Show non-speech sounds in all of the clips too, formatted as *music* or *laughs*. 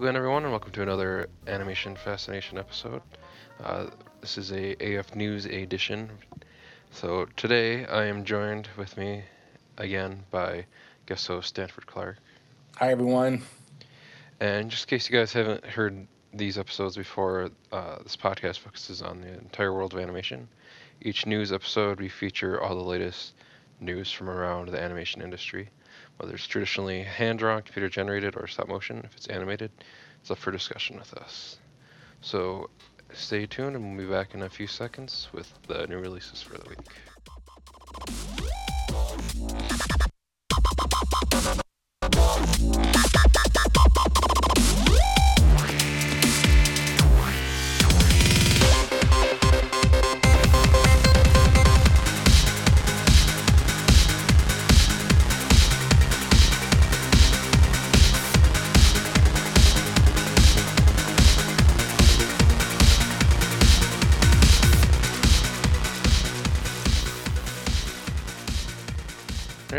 Hello again, everyone, and welcome to another Animation Fascination episode. Uh, this is a AF News edition. So today I am joined with me again by guest host Stanford Clark. Hi, everyone. And just in case you guys haven't heard these episodes before, uh, this podcast focuses on the entire world of animation. Each news episode, we feature all the latest news from around the animation industry whether it's traditionally hand drawn, computer generated, or stop motion. If it's animated, it's up for discussion with us. So stay tuned, and we'll be back in a few seconds with the new releases for the week.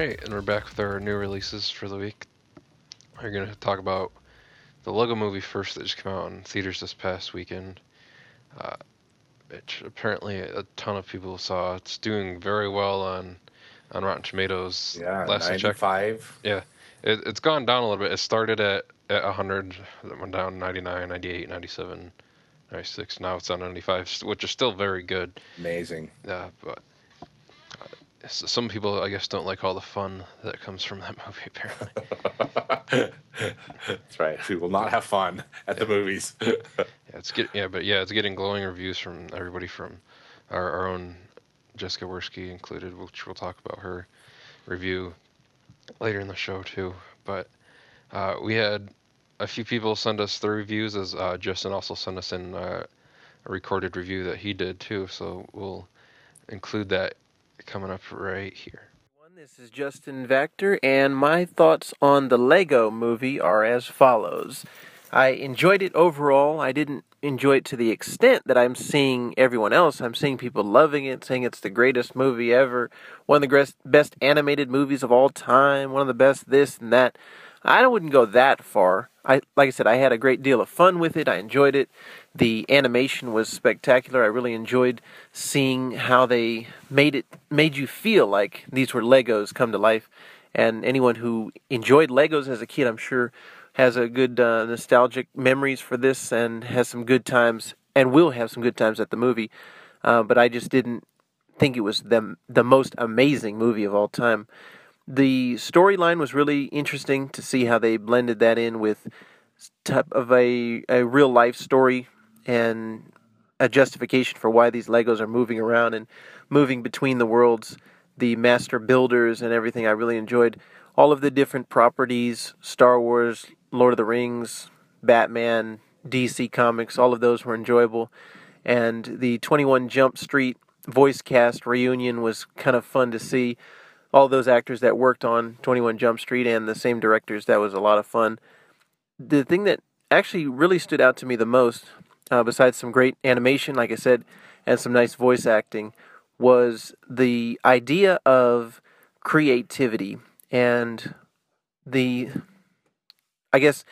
Alright, and we're back with our new releases for the week. We're going to talk about the Lego movie first that just came out in theaters this past weekend. Uh, which apparently a ton of people saw. It's doing very well on on Rotten Tomatoes. Yeah, last 95. Yeah, it, it's gone down a little bit. It started at, at 100, it went down 99, 98, 97, 96. Now it's on 95, which is still very good. Amazing. Yeah, but some people, I guess, don't like all the fun that comes from that *laughs* movie. Apparently, *laughs* that's right. We will not have fun at the movies. *laughs* yeah, it's get yeah, but yeah, it's getting glowing reviews from everybody from our, our own Jessica Wersky included, which we'll talk about her review later in the show too. But uh, we had a few people send us their reviews, as uh, Justin also sent us in uh, a recorded review that he did too. So we'll include that coming up right here. This is Justin Vector, and my thoughts on the Lego movie are as follows. I enjoyed it overall. I didn't enjoy it to the extent that I'm seeing everyone else. I'm seeing people loving it, saying it's the greatest movie ever, one of the best animated movies of all time, one of the best this and that. I wouldn't go that far. I like I said, I had a great deal of fun with it. I enjoyed it. The animation was spectacular. I really enjoyed seeing how they made it made you feel like these were Legos come to life. And anyone who enjoyed Legos as a kid, I'm sure, has a good uh, nostalgic memories for this and has some good times and will have some good times at the movie. Uh, but I just didn't think it was the the most amazing movie of all time. The storyline was really interesting to see how they blended that in with type of a, a real life story and a justification for why these Legos are moving around and moving between the worlds, the master builders and everything. I really enjoyed all of the different properties Star Wars, Lord of the Rings, Batman, DC Comics, all of those were enjoyable. And the 21 Jump Street voice cast reunion was kind of fun to see. All those actors that worked on 21 Jump Street and the same directors, that was a lot of fun. The thing that actually really stood out to me the most uh, besides some great animation, like I said, and some nice voice acting, was the idea of creativity and the, I guess,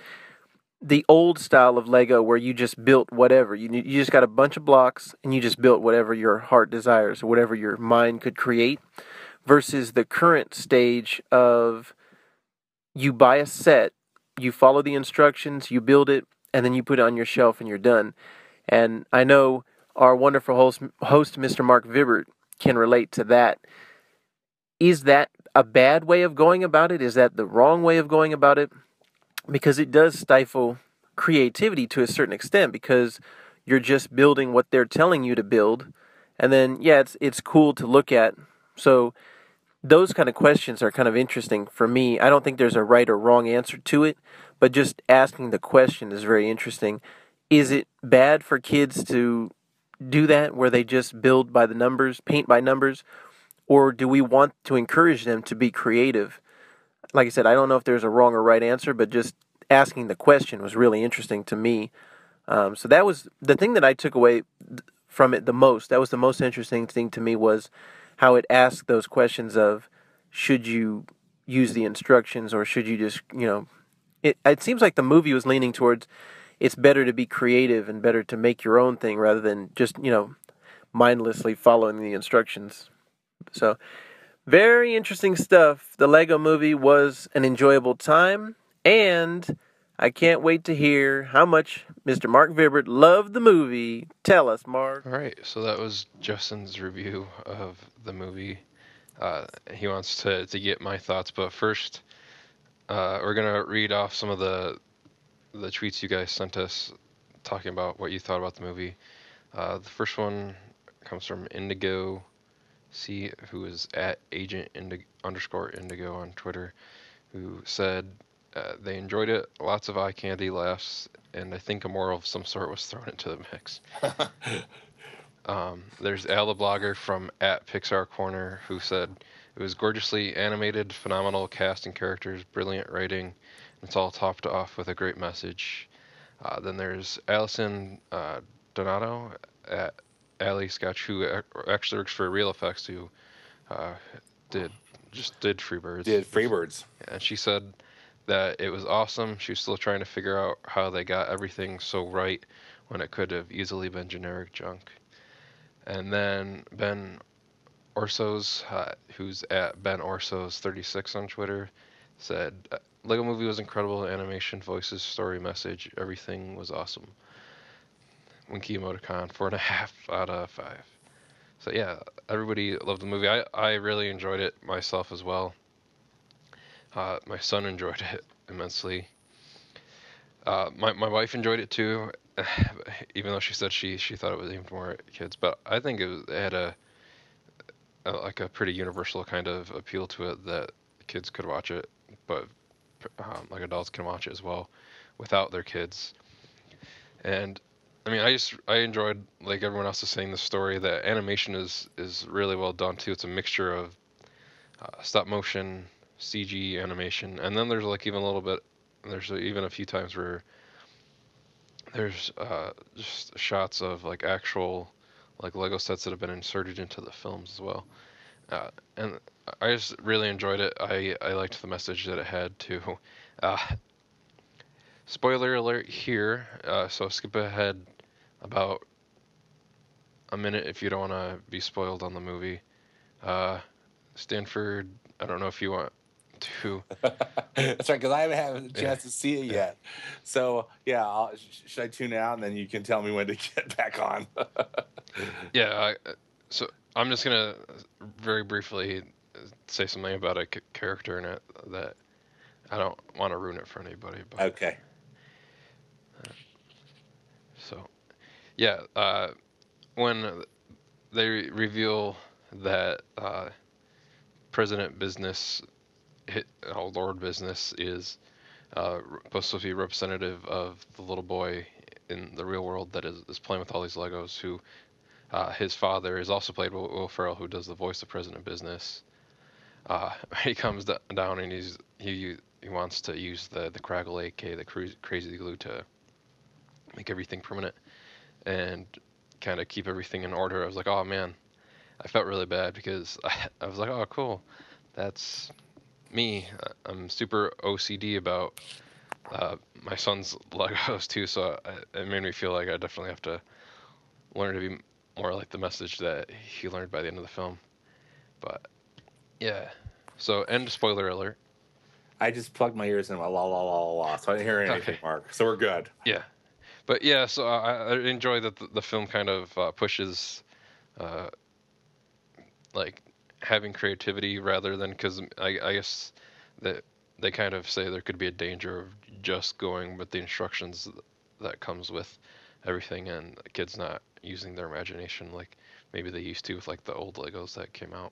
the old style of Lego where you just built whatever. You, you just got a bunch of blocks and you just built whatever your heart desires or whatever your mind could create, versus the current stage of you buy a set, you follow the instructions, you build it, and then you put it on your shelf and you're done. And I know our wonderful host, host Mr. Mark Vibert, can relate to that. Is that a bad way of going about it? Is that the wrong way of going about it? Because it does stifle creativity to a certain extent because you're just building what they're telling you to build. And then, yeah, it's, it's cool to look at. So, those kind of questions are kind of interesting for me. I don't think there's a right or wrong answer to it, but just asking the question is very interesting. Is it bad for kids to do that where they just build by the numbers, paint by numbers? Or do we want to encourage them to be creative? Like I said, I don't know if there's a wrong or right answer, but just asking the question was really interesting to me. Um, so that was the thing that I took away from it the most. That was the most interesting thing to me was how it asked those questions of should you use the instructions or should you just you know it it seems like the movie was leaning towards it's better to be creative and better to make your own thing rather than just you know mindlessly following the instructions. So very interesting stuff. The Lego movie was an enjoyable time and I can't wait to hear how much Mr. Mark Vibert loved the movie. Tell us, Mark. All right, so that was Justin's review of the movie. Uh, he wants to, to get my thoughts, but first, uh, we're gonna read off some of the the tweets you guys sent us talking about what you thought about the movie. Uh, the first one comes from Indigo C, who is at agent underscore Indigo on Twitter, who said uh, they enjoyed it. Lots of eye candy laughs, and I think a moral of some sort was thrown into the mix. *laughs* um, there's Al the blogger from at Pixar Corner who said it was gorgeously animated, phenomenal cast and characters, brilliant writing. It's all topped off with a great message. Uh, then there's Allison uh, Donato at Ali Scotch, who actually works for Reel FX, who uh, did just did Freebirds. Did Freebirds. And she said that it was awesome. She was still trying to figure out how they got everything so right when it could have easily been generic junk. And then Ben Orsos, uh, who's at Ben Orsos 36 on Twitter, said uh, Lego Movie was incredible. Animation, voices, story, message, everything was awesome. Winky emoticon, four and a half out of five. So yeah, everybody loved the movie. I, I really enjoyed it myself as well. Uh, my son enjoyed it immensely. Uh, my my wife enjoyed it too, *sighs* even though she said she she thought it was aimed more at kids. But I think it, was, it had a, a, like a pretty universal kind of appeal to it that kids could watch it, but um, like adults can watch it as well, without their kids. And I mean, I just I enjoyed like everyone else is saying the story. The animation is is really well done too. It's a mixture of uh, stop motion CG animation, and then there's like even a little bit. There's even a few times where there's uh, just shots of like actual like Lego sets that have been inserted into the films as well. Uh, and I just really enjoyed it. I, I liked the message that it had too. *laughs* Uh, spoiler alert here, uh, so skip ahead about a minute if you don't want to be spoiled on the movie. Uh, Stanford, I don't know if you want to. *laughs* That's right, because I haven't had a chance to see it yet. So yeah, I'll, should I tune out and then you can tell me when to *laughs* get back on? *laughs* yeah. I, so I'm just gonna very briefly say something about a c- character in it that I don't want to ruin it for anybody. But, okay. Uh, so, yeah, uh, when they re- reveal that uh, President Business Lord Business is uh, supposed to be representative of the little boy in the real world that is, is playing with all these Legos. Who uh, his father is also played by Will Ferrell, who does the voice of President Business. Uh, *laughs* he comes down and he's he he wants to use the the Kragle AK, the crazy glue, to make everything permanent and kind of keep everything in order. I was like, oh man, I felt really bad because I, *laughs* I was like, oh cool, that's me, uh, I'm super OCD about uh, my son's *laughs* Legos too, so I, it made me feel like I definitely have to learn to be more like the message that he learned by the end of the film. But yeah, so end spoiler alert. I just plugged my ears in la la la la la, so I didn't hear anything, okay. Mark. So we're good. Yeah, but yeah, so I, I enjoy that the, the, film kind of uh, pushes, uh, like having creativity rather than because I, I guess that they kind of say there could be a danger of just going with the instructions that comes with everything and kids not using their imagination like maybe they used to with like the old Legos that came out.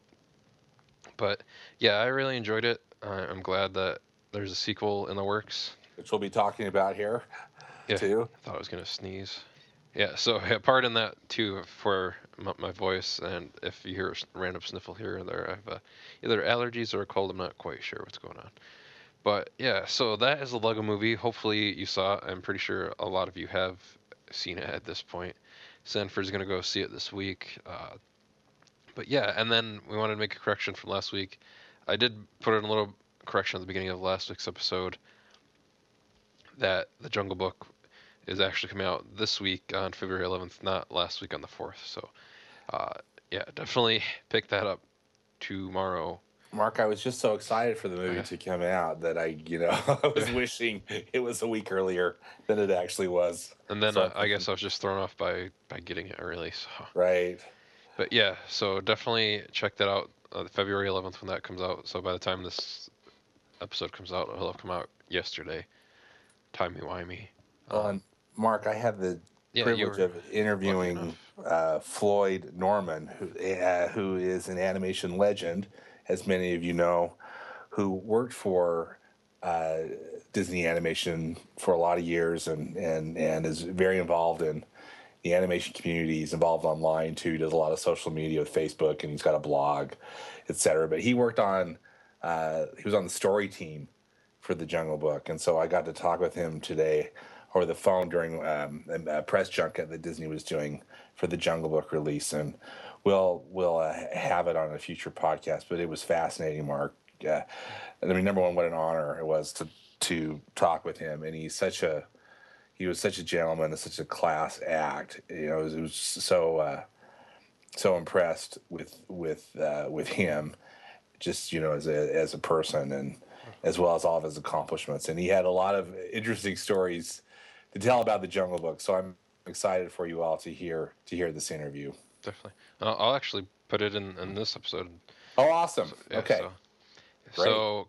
But yeah, I really enjoyed it. I'm glad that there's a sequel in the works, which we'll be talking about here yeah, too. I thought I was gonna sneeze. Yeah, so *laughs* pardon that too for my, my, voice, and if you hear a random sniffle here or there, I have uh, either allergies or a cold. I'm not quite sure what's going on. But yeah, so that is the Lego Movie. Hopefully you saw it. I'm pretty sure a lot of you have seen it at this point. Stanford's gonna go see it this week. Uh, but yeah, and then we wanted to make a correction from last week. I did put in a little correction at the beginning of last week's episode. that the Jungle Book is actually coming out this week on February 11th, not last week on the 4th. So, uh, yeah, definitely pick that up tomorrow. Mark, I was just so excited for the movie to come out that I, you know, *laughs* I was wishing it was a week earlier than it actually was. And then So- uh, I guess I was just thrown off by by getting it early. So, Right. but yeah, so definitely check that out. Uh, February 11th when that comes out. So by the time this episode comes out, it'll have come out yesterday. Timey wimey. Well, and Mark, I had the Yeah, privilege of interviewing uh, Floyd Norman, who uh, who is an animation legend, as many of you know, who worked for uh, Disney Animation for a lot of years and and and is very involved in the animation community. He's involved online too. He does a lot of social media with Facebook, and he's got a blog, etc. But he worked on uh, he was on the story team for the Jungle Book, and so I got to talk with him today over the phone during um, a press junket that Disney was doing for the Jungle Book release, and we'll we'll uh, have it on a future podcast. But it was fascinating, Mark. Uh, I mean, number one, what an honor it was to to talk with him, and he's such a he was such a gentleman and such a class act. You know, it was, it was so uh, so impressed with with uh, with him, just you know, as a as a person and as well as all of his accomplishments. And he had a lot of interesting stories to tell about the Jungle Book. So I'm excited for you all to hear to hear this interview. Definitely. I'll, I'll actually put it in, in this episode. Oh, awesome! Yeah, okay, So, so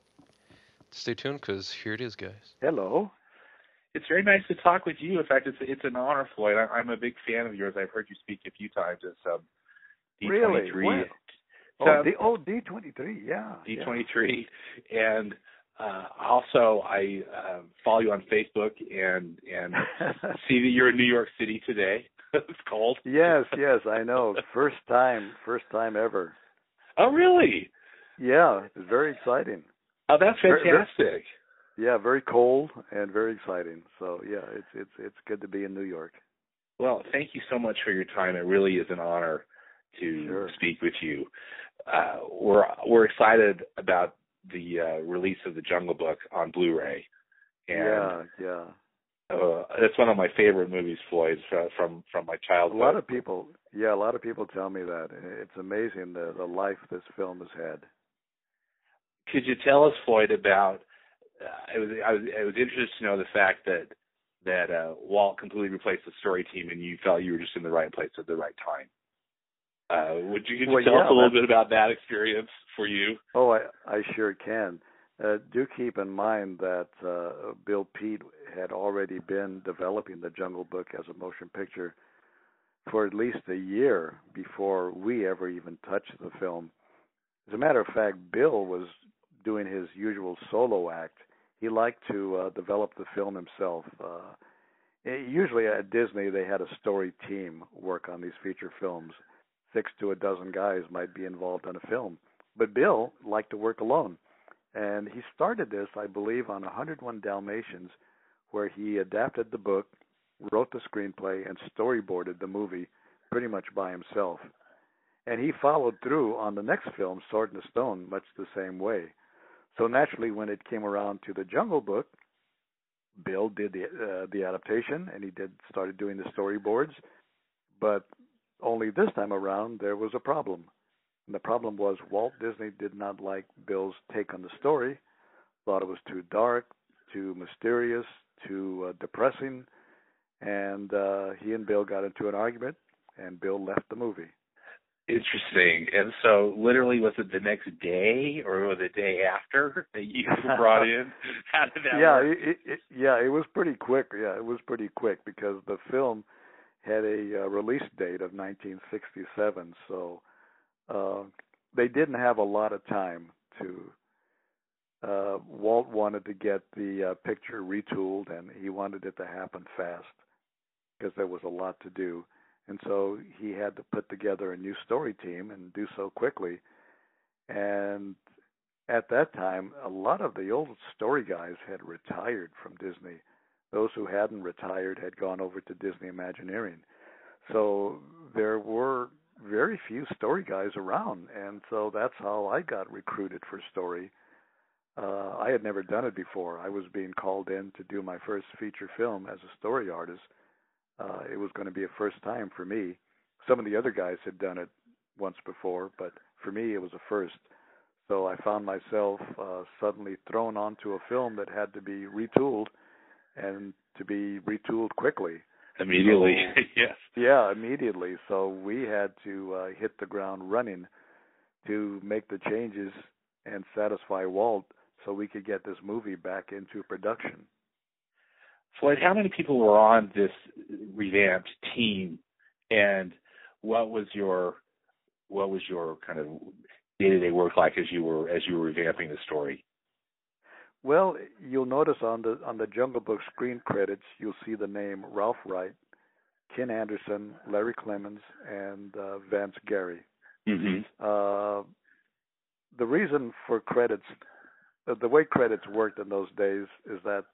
stay tuned because here it is, guys. Hello. It's very nice to talk with you. In fact, it's it's an honor, Floyd. I, I'm a big fan of yours. I've heard you speak a few times at um, D23. Really? Wow. So- Oh, D, oh, D23, yeah. yeah. D23, and uh, also I uh, follow you on Facebook and and *laughs* see that you're in New York City today. *laughs* it's cold. yes, *laughs* yes, I know. First time, first time ever. Oh, really? Yeah, it's very exciting. Oh, that's Very- very- fantastic. Yeah, very cold and very exciting. So yeah, it's it's it's good to be in New York. Well, thank you so much for your time. It really is an honor to Sure. speak with you. Uh, we're we're excited about the uh, release of the Jungle Book on Blu-ray, and yeah, yeah. uh, it's one of my favorite movies, Floyd, from from my childhood. A lot of people, yeah, a lot of people tell me that it's amazing the the life this film has had. Could you tell us, Floyd, about? Uh, it was I was I was interested to know the fact that that uh, Walt completely replaced the story team, and you felt you were just in the right place at the right time. Uh, would you, could you Well, tell yeah, us a little bit about that experience for you? Oh, I, I sure can. Uh, do keep in mind that uh, Bill Peet had already been developing the Jungle Book as a motion picture for at least a year before we ever even touched the film. As a matter of fact, Bill was doing his usual solo act. He liked to uh, develop the film himself. Uh, eh, usually at Disney, they had a story team work on these feature films. Six to a dozen guys might be involved in a film. But Bill liked to work alone. And he started this, I believe, on 101 Dalmatians, where he adapted the book, wrote the screenplay, and storyboarded the movie pretty much by himself. And he followed through on the next film, Sword in the Stone, much the same way. So naturally, when it came around to the Jungle Book, Bill did the uh, the adaptation, and he did started doing the storyboards. But only this time around, there was a problem. And the problem was Walt Disney did not like Bill's take on the story, thought it was too dark, too mysterious, too uh, depressing, and uh, he and Bill got into an argument, and Bill left the movie. Interesting. And so, literally, was it the next day or the day after *laughs* that you brought in? How did that *laughs* yeah, it, it, yeah, it was pretty quick. Yeah, it was pretty quick because the film had a uh, release date of 1967, so uh, they didn't have a lot of time to. Uh, Walt wanted to get the uh, picture retooled, and he wanted it to happen fast because there was a lot to do, and so he had to put together a new story team and do so quickly. And at that time, a lot of the old story guys had retired from Disney. Those who hadn't retired had gone over to Disney Imagineering. So there were very few story guys around, and so that's how I got recruited for story. Uh, I had never done it before. I was being called in to do my first feature film as a story artist. Uh, it was going to be a first time for me. Some of the other guys had done it once before, but for me it was a first. So I found myself uh, suddenly thrown onto a film that had to be retooled and to be retooled quickly. Immediately, so, *laughs* yes. Yeah, immediately. So we had to uh, hit the ground running to make the changes and satisfy Walt so we could get this movie back into production. Floyd, how many people were on this revamped team, and what was your what was your kind of day to day work like as you were as you were revamping the story? Well, you'll notice on the on the Jungle Book screen credits, you'll see the name Ralph Wright, Ken Anderson, Larry Clemmons, and uh, Vance Gerry. Mm-hmm. Uh, the reason for credits, uh, the way credits worked in those days, is that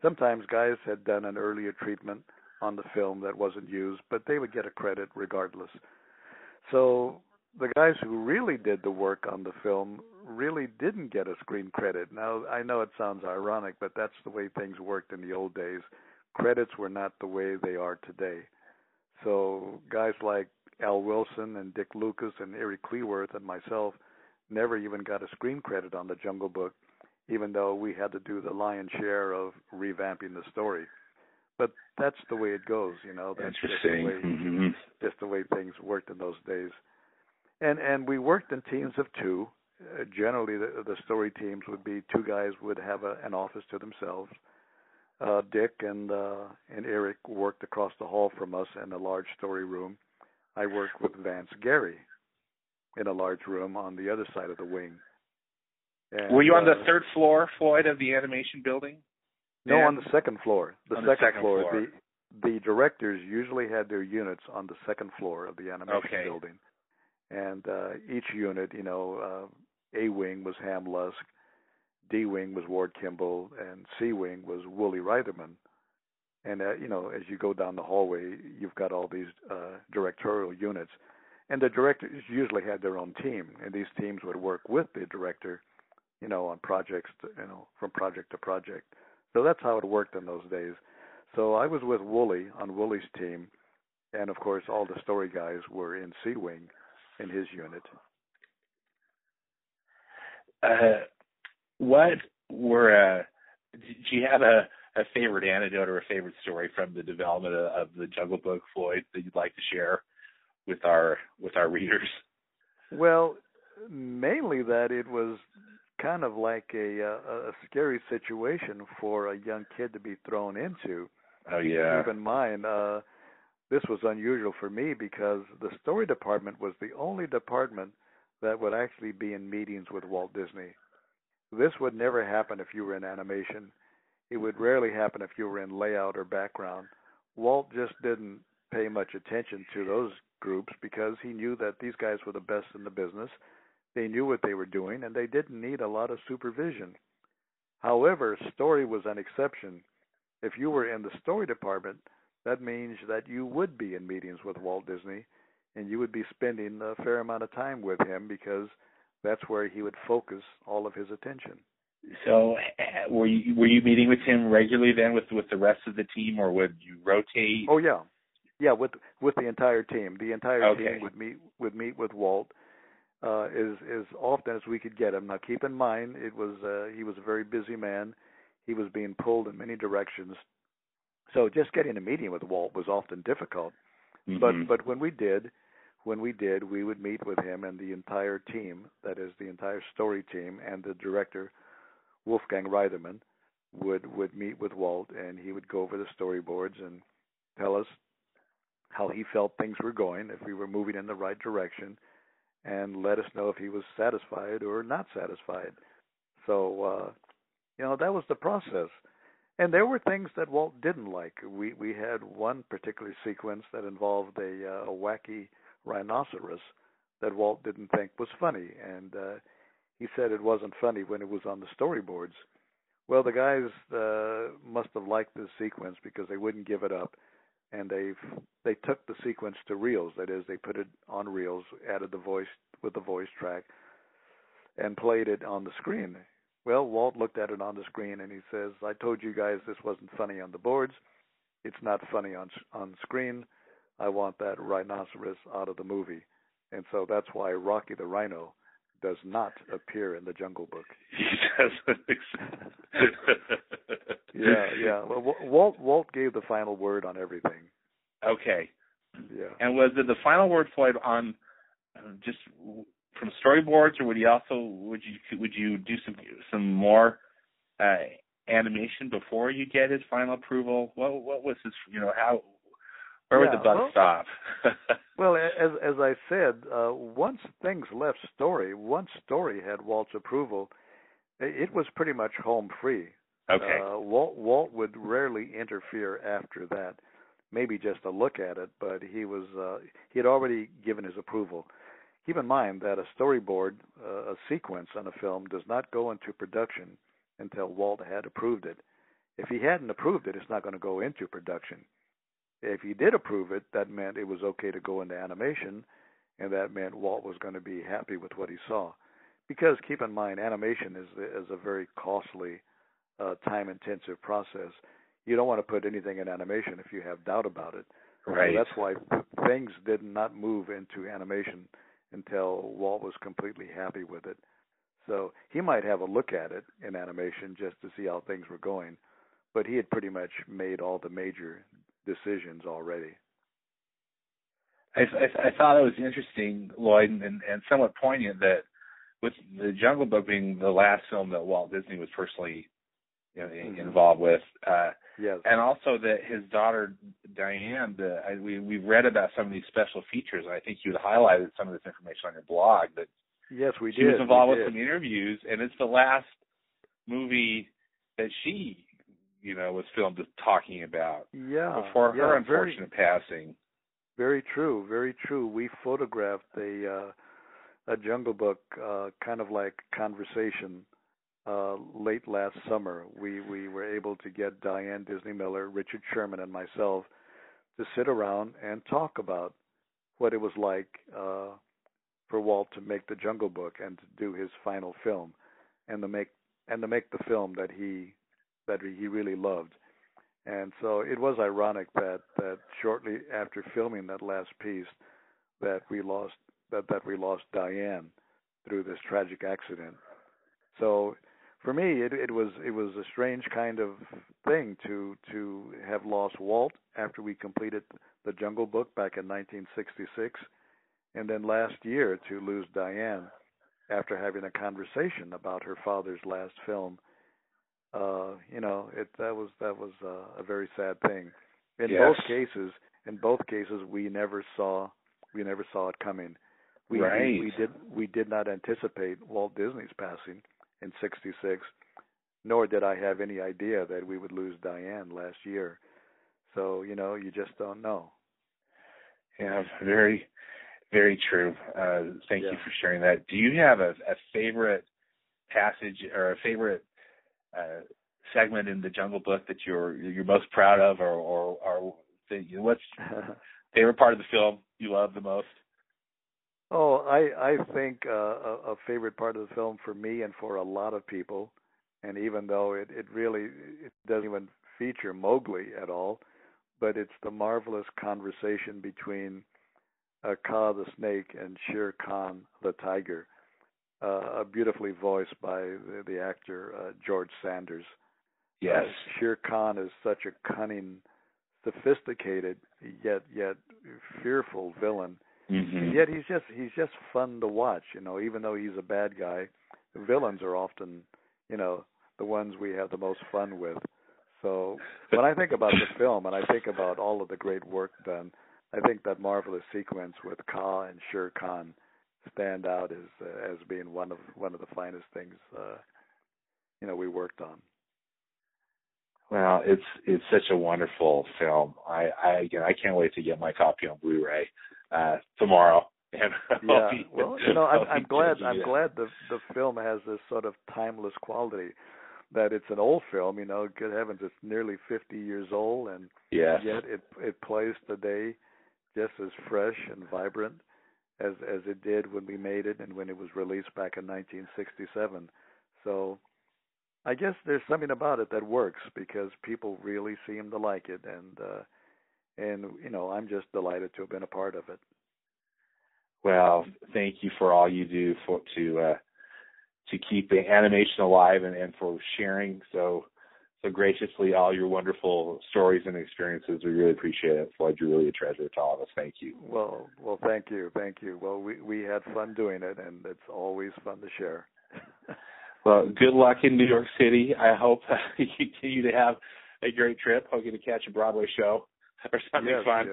sometimes guys had done an earlier treatment on the film that wasn't used, but they would get a credit regardless. So the guys who really did the work on the film really didn't get a screen credit. Now, I know it sounds ironic, but that's the way things worked in the old days. Credits were not the way they are today. So, guys like Al Wilson and Dick Lucas and Eric Cleworth and myself never even got a screen credit on the Jungle Book, even though we had to do the lion's share of revamping the story. But that's the way it goes, you know. That's just the way, mm-hmm. just the way things worked in those days and and we worked in teams of two. Uh, generally, the, the story teams would be two guys would have a, an office to themselves. Uh, Dick and uh, and Eric worked across the hall from us in a large story room. I worked with Vance Gerry in a large room on the other side of the wing. And, Were you on the uh, third floor, Floyd, of the animation building? No, on the second floor. The, second, the second, floor. floor. The the directors usually had their units on the second floor of the animation okay. building and uh, each unit, you know, uh, A wing was Ham Luske, D wing was Ward Kimball, and C wing was Woolie Reitherman. And uh, you know, as you go down the hallway, you've got all these uh, directorial units, and the directors usually had their own team, and these teams would work with the director, you know, on projects, you know, from project to project. So that's how it worked in those days. So I was with Woolie on Woolie's team, and of course, all the story guys were in C wing in his unit. Uh, what were uh, do you have a, a favorite anecdote or a favorite story from the development of, of the Jungle Book, Floyd, that you'd like to share with our with our readers? Well, mainly that it was kind of like a, a, a scary situation for a young kid to be thrown into. Oh yeah. Keep in mind, uh, this was unusual for me because the story department was the only department that would actually be in meetings with Walt Disney. This would never happen if you were in animation. It would rarely happen if you were in layout or background. Walt just didn't pay much attention to those groups because he knew that these guys were the best in the business. They knew what they were doing and they didn't need a lot of supervision. However, story was an exception. If you were in the story department, that means that you would be in meetings with Walt Disney and you would be spending a fair amount of time with him because that's where he would focus all of his attention. So, uh, were you were you meeting with him regularly then with with the rest of the team, or would you rotate? Oh yeah, yeah, with with the entire team. The entire okay. team would meet would meet with Walt uh, as as often as we could get him. Now, keep in mind, it was uh, he was a very busy man. He was being pulled in many directions so just getting a meeting with Walt was often difficult. Mm-hmm. But but when we did, when we did, we would meet with him and the entire team, that is the entire story team and the director, Wolfgang Reitherman, would would meet with Walt and he would go over the storyboards and tell us how he felt things were going, if we were moving in the right direction, and let us know if he was satisfied or not satisfied. So uh you know, that was the process. And there were things that Walt didn't like. We we had one particular sequence that involved a, uh, a wacky rhinoceros that Walt didn't think was funny, and uh, he said it wasn't funny when it was on the storyboards. Well, the guys uh, must have liked this sequence because they wouldn't give it up, and they they took the sequence to reels. That is, they put it on reels, added the voice with the voice track, and played it on the screen. Well, Walt looked at it on the screen and he says, "I told you guys this wasn't funny on the boards. It's not funny on on screen. I want that rhinoceros out of the movie." And so that's why Rocky the Rhino does not appear in the Jungle Book. *laughs* He doesn't. *laughs* yeah, yeah. Well, Walt Walt gave the final word on everything. Okay. Yeah. And was it the final word, Floyd, on uh, just from storyboards, or would you also would you would you do some some more uh, animation before you get his final approval? What what was his you know how where yeah, would the buck well, stop? *laughs* well, as as I said, uh, once things left story, once story had Walt's approval, it was pretty much home free. Okay. Uh, Walt Walt would rarely interfere after that. Maybe just a look at it, but he was uh, he had already given his approval. Keep in mind that a storyboard, uh, a sequence on a film, does not go into production until Walt had approved it. If he hadn't approved it, it's not going to go into production. If he did approve it, that meant it was okay to go into animation, and that meant Walt was going to be happy with what he saw. Because keep in mind, animation is is a very costly, uh, time-intensive process. You don't want to put anything in animation if you have doubt about it. Right. So that's why things did not move into animation until Walt was completely happy with it. So he might have a look at it in animation just to see how things were going, but he had pretty much made all the major decisions already. I, I, I thought it was interesting, Floyd, and, and somewhat poignant that with the Jungle Book being the last film that Walt Disney was personally you know, mm-hmm. involved with, uh, yes, and also that his daughter Diane, the, I, we we read about some of these special features. And I think you had highlighted some of this information on your blog. That yes, we she did. was involved we with did. some interviews, and it's the last movie that she you know, was filmed talking about yeah, before yeah, her unfortunate very, passing. Very true, very true. We photographed a uh, a Jungle Book uh, kind of like conversation uh, late last summer. We we were able to get Diane Disney Miller, Richard Sherman, and myself to sit around and talk about what it was like uh, for Walt to make the Jungle Book and to do his final film, and to make and to make the film that he that he really loved. And so it was ironic that that shortly after filming that last piece, that we lost that that we lost Diane through this tragic accident. So for me, it it was it was a strange kind of thing to to have lost Walt after we completed the Jungle Book back in 1966, and then last year to lose Diane after having a conversation about her father's last film uh, you know, it that was that was uh, a very sad thing. In yes. both cases, in both cases, we never saw we never saw it coming. We, right. we, we did we did not anticipate Walt Disney's passing in '66, nor did I have any idea that we would lose Diane last year. So you know, you just don't know. Yeah, very, very true. Uh, thank yeah. you for sharing that. Do you have a, a favorite passage or a favorite uh, segment in the Jungle Book that you're you're most proud of, or or, or what's *laughs* favorite part of the film you love the most? Oh, I I think uh, a, a favorite part of the film for me and for a lot of people, and even though it it really it doesn't even feature Mowgli at all, but it's the marvelous conversation between uh, Kaa the snake and Shere Khan the tiger uh, beautifully voiced by the, the actor uh, George Sanders. Yes, uh, Shere Khan is such a cunning, sophisticated yet yet fearful villain. Mm-hmm. Yet he's just he's just fun to watch. You know, even though he's a bad guy, villains are often, you know, the ones we have the most fun with. So when I think about the film and I think about all of the great work done, I think that marvelous sequence with Kaa and Shere Khan stand out as uh, as being one of one of the finest things uh, you know we worked on. Well, it's it's such a wonderful film. I I again I can't wait to get my copy on Blu-ray uh, tomorrow. *laughs* And yeah, be, well, *laughs* you know, I'm, I'm glad I'm glad the the film has this sort of timeless quality. That it's an old film, you know. Good heavens, it's nearly 50 years old, and yes. yet it it plays today just as fresh and vibrant as as it did when we made it and when it was released back in 1967. So, I guess there's something about it that works because people really seem to like it, and uh, and you know I'm just delighted to have been a part of it. Well, thank you for all you do for to uh, to keep the animation alive and, and for sharing so so graciously all your wonderful stories and experiences. We really appreciate it, Floyd. You're really a treasure to all of us. Thank you. Well, well, thank you, thank you. Well, we we had fun doing it, and it's always fun to share. *laughs* well, good luck in New York City. I hope *laughs* you continue to have a great trip. Hope you get to catch a Broadway show or something yes, fun.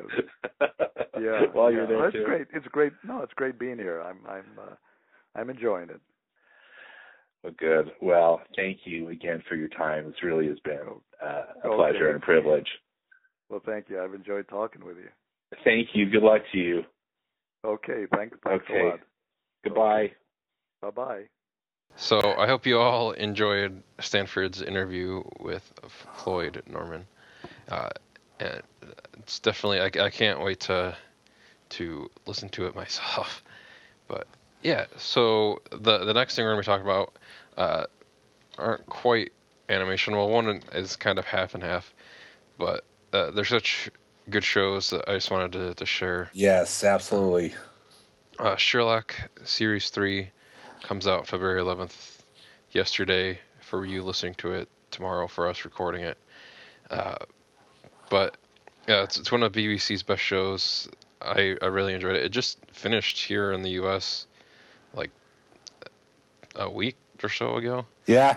Yes. *laughs* yeah, while yeah. you're there well, it's too. great. It's great. No, it's great being here. I'm I'm uh, I'm enjoying it. Well, good. Well, thank you again for your time. This really has been uh, a Okay. pleasure and a privilege. Well, thank you. I've enjoyed talking with you. Thank you. Good luck to you. Okay, thanks. Thanks Okay. a lot. Goodbye. Bye bye. So I hope you all enjoyed Stanford's interview with Floyd Norman. Uh, and it's definitely I, I can't wait to to listen to it *laughs* myself. But yeah, so the the next thing we're gonna be talking about uh, aren't quite animation. Well, one is kind of half and half, but uh, they're such good shows that I just wanted to, to share. Yes, absolutely. Uh, Sherlock Series 3 comes out February 11th, yesterday, for you listening to it, tomorrow for us recording it. But yeah, it's, it's one of BBC's best shows. I, I really enjoyed it. It just finished here in the US like a week or so ago. Yeah.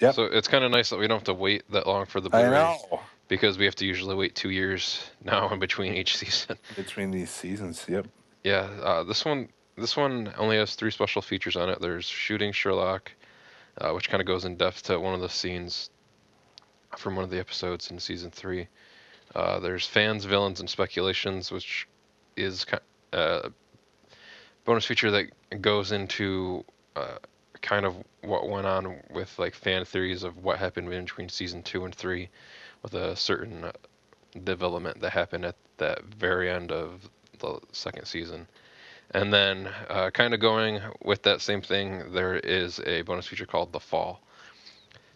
Yep. So it's kind of nice that we don't have to wait that long for the I Blu-ray know. because we have to usually wait two years *laughs* now in between each *laughs* season. Between these seasons, yep. Yeah, uh, this one this one only has three special features on it. There's shooting Sherlock, uh, which kind of goes in depth to one of the scenes from one of the episodes in season three. Uh, there's fans, villains, and speculations, which is a uh, bonus feature that goes into uh, kind of what went on with like fan theories of what happened in between season two and three, with a certain development that happened at that very end of the second season. And then, uh, kind of going with that same thing, there is a bonus feature called The Fall.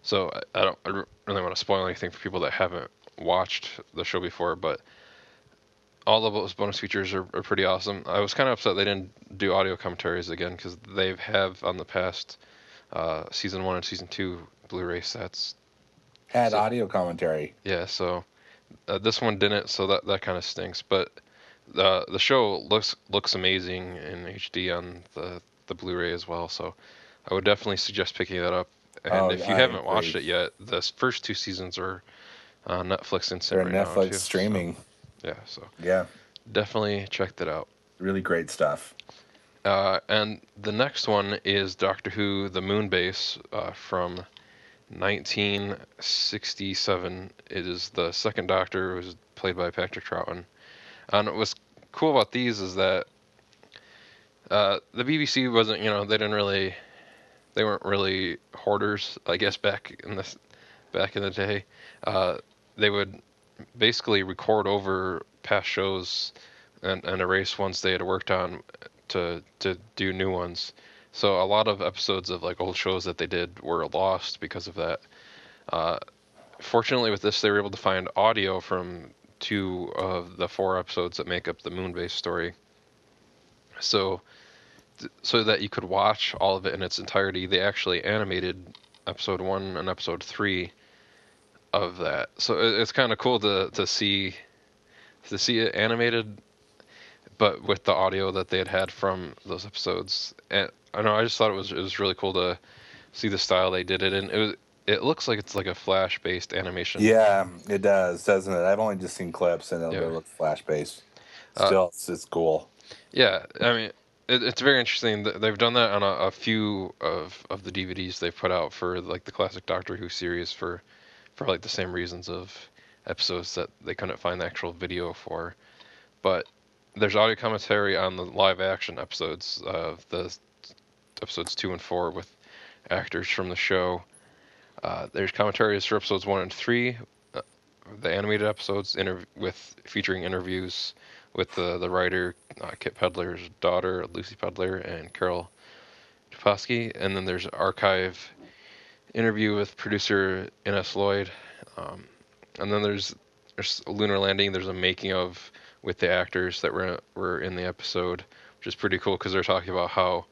So I, I don't really want to spoil anything for people that haven't watched the show before, but all of those bonus features are, are pretty awesome. I was kind of upset they didn't do audio commentaries again because they have on the past uh, season one and season two Blu-ray sets. Had So- audio commentary. Yeah, so uh, this one didn't, so that that kind of stinks. But the the show looks looks amazing in HD on the the Blu-ray as well. So I would definitely suggest picking that up. And Oh, if you I haven't watched it yet, the first two seasons are on Netflix and They're right now, Netflix too, so- streaming. yeah, so Yeah. definitely check that out. Really great stuff. Uh, and the next one is Doctor Who: The Moon Base uh, from 1967. It is the second Doctor, was played by Patrick Troughton. And what's cool about these is that uh, the BBC wasn't, you know, they didn't really, they weren't really hoarders, I guess, back in this, back in the day. Uh, they would basically record over past shows and, and erase ones they had worked on to to do new ones. So a lot of episodes of like old shows that they did were lost because of that. Uh, fortunately, with this, they were able to find audio from two of the four episodes that make up the Moonbase story. So, so that you could watch all of it in its entirety, they actually animated episode one and episode three of that. So it, it's kind of cool to to see to see it animated but with the audio that they had had from those episodes. And I know I just thought it was it was really cool to see the style they did it in. It was it looks like it's like a flash based animation. Yeah, it does, doesn't it? I've only just seen clips and it Yeah. looks flash based. Uh, Still, it's, it's cool. Yeah, I mean it, it's very interesting. Th- They've done that on a, a few of of the DVDs they've put out for like the classic Doctor Who series for for like the same reasons of episodes that they couldn't find the actual video for. But there's audio commentary on the live action episodes of the episodes two and four with actors from the show. Uh, there's commentaries for episodes one and three, uh, the animated episodes with featuring interviews with the the writer uh, Kit Pedler's daughter Lucy Pedler and Carol Topolski, and then there's archive interview with producer Innes Lloyd, um, and then there's there's a lunar landing. There's a making of with the actors that were were in the episode, which is pretty cool because they're talking about how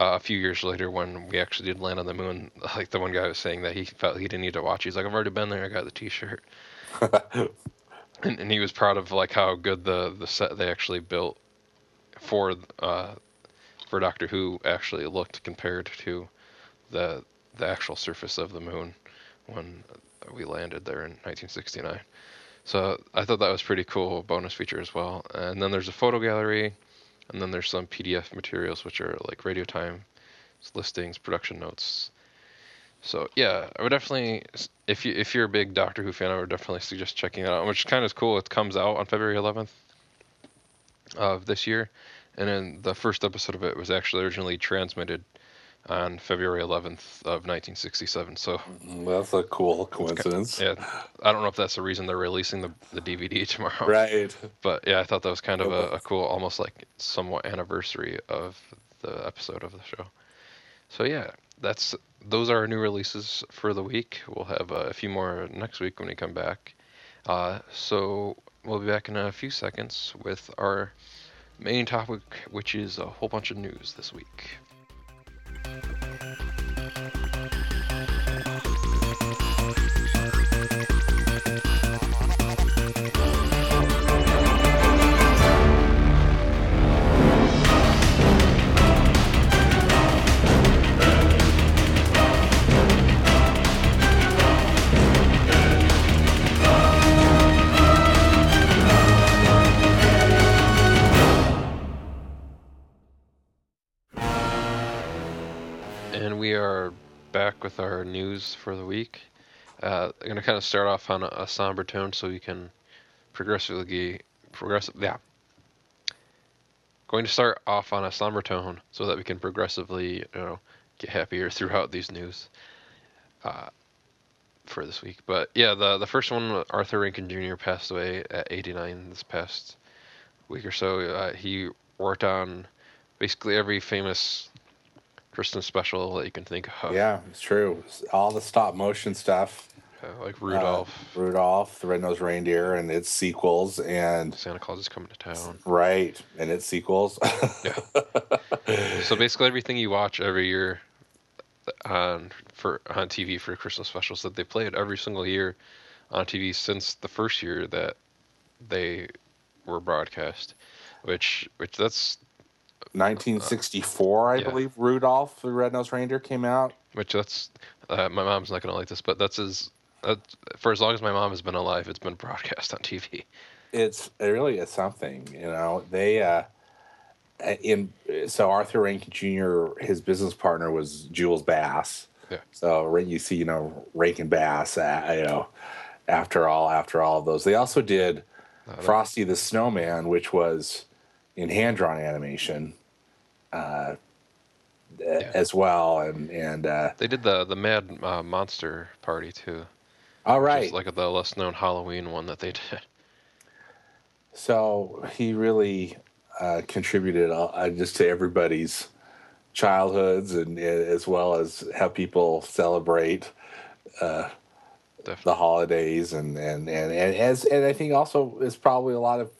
uh, a few years later when we actually did land on the moon, *laughs* like the one guy was saying that he felt he didn't need to watch. He's like, I've already been there. I got the T-shirt, *laughs* and, and he was proud of like how good the the set they actually built for uh, for Doctor Who actually looked compared to the the actual surface of the moon when we landed there in 1969. So I thought that was pretty cool bonus feature as well. And then there's a photo gallery, and then there's some PDF materials which are like radio time listings, production notes. So yeah, I would definitely if you if you're a big Doctor Who fan, I would definitely suggest checking that out. Which is kind of cool. It comes out on February 11th of this year, and then the first episode of it was actually originally transmitted on February 11th of 1967. So Mm, That's a cool coincidence. yeah, I don't know if that's the reason they're releasing the the DVD *laughs* tomorrow. Right. But yeah, I thought that was kind of a, a cool, almost like somewhat anniversary of the episode of the show. So yeah, that's those are our new releases for the week. We'll have a few more next week when we come back. Uh, so we'll be back in a few seconds with our main topic, which is a whole bunch of news this week. And we are back with our news for the week. Uh, I'm going to kind of start off on a, a somber tone so we can progressively progressive yeah. Going to start off on a somber tone so that we can progressively, you know, get happier *laughs* throughout these news uh, for this week. But yeah, the the first one, Arthur Rankin Jr. passed away at 89 this past week or so. Uh, he worked on basically every famous Christmas special that you can think of. Yeah, it's true. All the stop motion stuff. Uh, like uh, Rudolph, Rudolph, the Red-Nosed Reindeer, and its sequels, and Santa Claus is coming to town. right, and its sequels. *laughs* Yeah. So basically, everything you watch every year on for on TV for Christmas specials that they played every single year on TV since the first year that they were broadcast, which which that's 1964, I Yeah. believe, Rudolph, the Red-Nosed Reindeer came out. which that's uh, my mom's not gonna like this, but that's as that, for as long as my mom has been alive, it's been broadcast on TV. It's it really is something, you know. They uh in so Arthur Rankin Jr. His business partner was Jules Bass. Yeah. So you see, you know, Rankin Bass. Uh, you know, after all, after all of those, they also did Uh, Frosty the Snowman, which was in hand drawn animation, uh, as well, and and uh, They did the the Mad uh, Monster Party too. all right like the less known Halloween one that they did. *laughs* So he really uh, contributed uh, just to everybody's childhoods and uh, as well as how people celebrate uh, the holidays and, and, and, and as and I think also is probably a lot of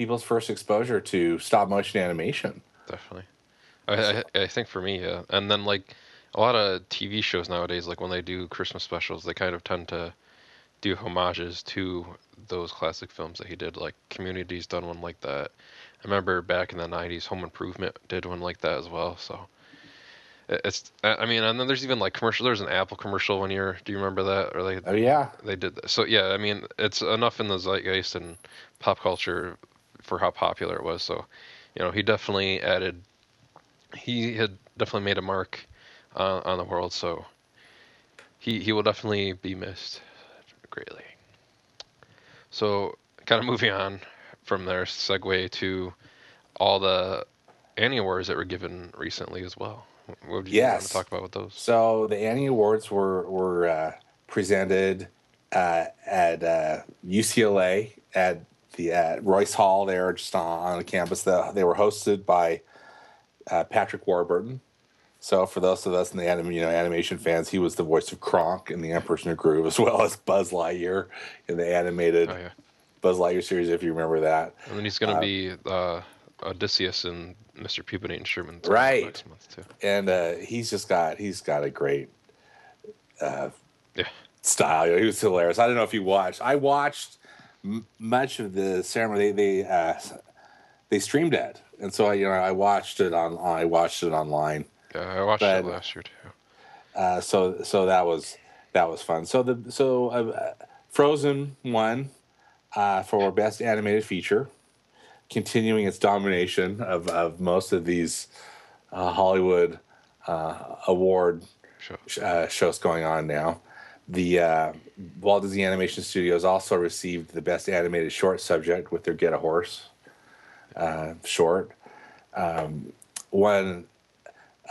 people's first exposure to stop motion animation. Definitely. I, I I think for me, yeah. And then like a lot of TV shows nowadays, like when they do Christmas specials, they kind of tend to do homages to those classic films that he did. Like Community's done one like that. I remember back in the '90s, Home Improvement did one like that as well. So it's I mean, and then there's even like commercial. There's an Apple commercial one year. Do you remember that? Or they Oh yeah, they did that. So yeah, I mean, it's enough in the zeitgeist and pop culture for how popular it was. So, you know, he definitely added. He had definitely made a mark uh, on the world. So, he he will definitely be missed greatly. So, kind of moving on from there, segue to all the Annie Awards that were given recently as well. What would you want to talk about with those? So the Annie Awards were were uh, presented uh, at uh, UCLA at the at Royce Hall there, just on, on the campus. The, they were hosted by uh, Patrick Warburton, So for those of us in the anim, you know animation fans, he was the voice of Kronk in the Emperor's New Groove, as well as Buzz Lightyear in the animated Oh yeah. Buzz Lightyear series, if you remember that. And then he's gonna Uh, be uh, Odysseus in Mr. Peabody and Sherman Right. next month too. And uh, he's just got he's got a great uh, Yeah. style. He was hilarious. I don't know if you watched. I watched m- much of the ceremony. They they uh, they streamed it, and so I you know I watched it on I watched it online. Yeah, I watched But- it last year too. Uh, so so that was that was fun. So the so uh, Frozen won uh, for best animated feature, continuing its domination of, of most of these uh, Hollywood uh, award Sure. sh- uh, shows going on now. The uh, Walt Disney Animation Studios also received the best animated short subject with their Get a Horse uh, short. Um, one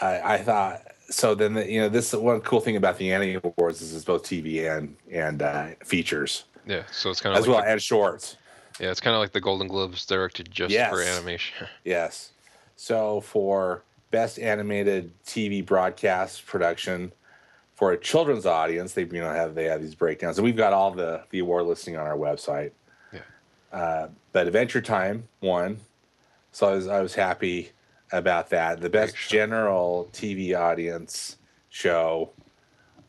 I, I thought so. Then the, you know this one cool thing about the Annie Awards is it's both TV and and uh, features Yeah, so it's kind of as like well the- and shorts. yeah, it's kind of like the Golden Globes directed just Yes. for animation. *laughs* Yes. So for best animated TV broadcast production for a children's audience, they you know have they have these breakdowns, and we've got all the the award listing on our website. Yeah. Uh, but Adventure Time won, so I was I was happy about that. The best general TV audience show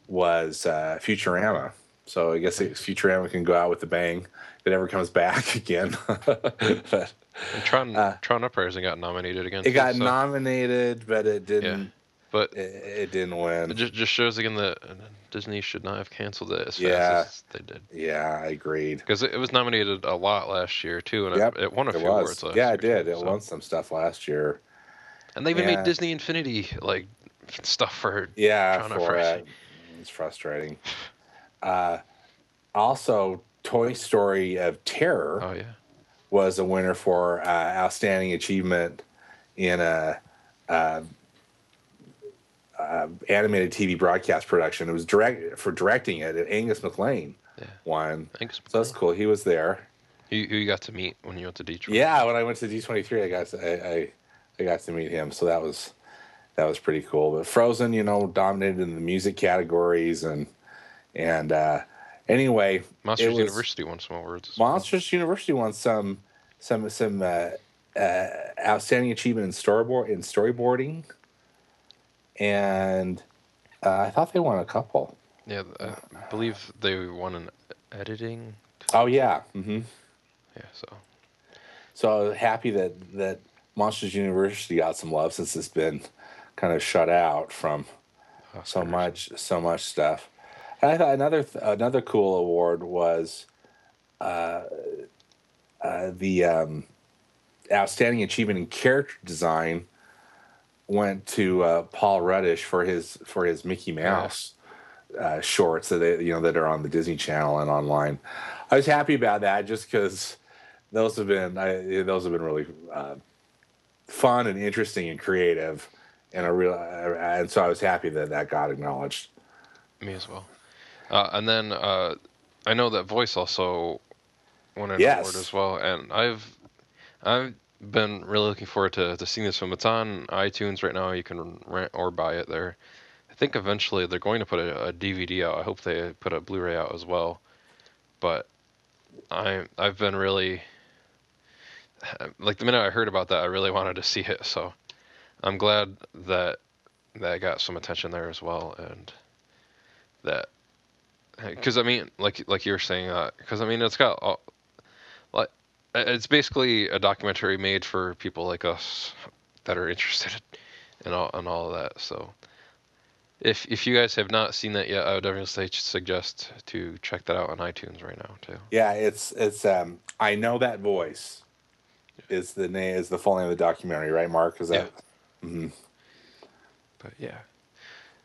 was uh, Futurama. So I guess Futurama can go out with a bang if it ever comes back *laughs* again. but Tron Uh, Tron Uprising got nominated again. it got so- nominated, but it didn't. But It, it didn't win. it just just shows again that Disney should not have canceled it as fast Yeah. as they did. yeah, I agreed. Because it, it was nominated a lot last year too, and Yep, it, it won a few awards last Yeah, it did. too, It so- won some stuff last year. And they even Yeah. made Disney Infinity like *laughs* stuff for Yeah, for it. It's frustrating. Uh, also, Toy Story of Terror Oh yeah. was a winner for uh, outstanding achievement in a, uh uh, animated TV broadcast production. It was direct for directing it. Angus MacLane Yeah. won. Thanks. So that's cool. He was there. Who, who you got to meet when you went to Detroit? Yeah, when I went to D twenty three, I got to, I, I I got to meet him, so that was that was pretty cool. But Frozen, you know, dominated in the music categories and and uh, anyway, Monsters University won some awards. as well. Monsters University won some some some uh, uh, outstanding achievement in storyboard in storyboarding, and uh, I thought they won a couple. Yeah, I believe they won an editing. Oh yeah, hmm Yeah, so so happy that that Monsters University got some love since it's been kind of shut out from so Oscars. much so much stuff. And I thought another th- another cool award was uh, uh, the um, outstanding achievement in character design went to uh, Paul Rudish for his for his Mickey Mouse uh, shorts that they, you know that are on the Disney Channel and online. I was happy about that just because those have been I, those have been really uh, fun and interesting and creative, and a real and so I was happy that that got acknowledged. Me as well. Uh, and then uh, I know that voice also won an Yes. award as well, and I've I've been really looking forward to, to seeing this film. It's on iTunes right now. You can rent or buy it there. I think eventually they're going to put a, a DVD out. I hope they put a Blu-ray out as well. But I I've been really like the minute I heard about that, I really wanted to see it. So I'm glad that that got some attention there as well, and that because I mean, like like you were saying, uh, because I mean, it's got all, like it's basically a documentary made for people like us that are interested *laughs* in all in all of that. So if if you guys have not seen that yet, I would definitely suggest to check that out on iTunes right now too. Yeah, it's it's um I know that voice is the name is the full name of the documentary, right, Mark? Is that Mhm. But yeah.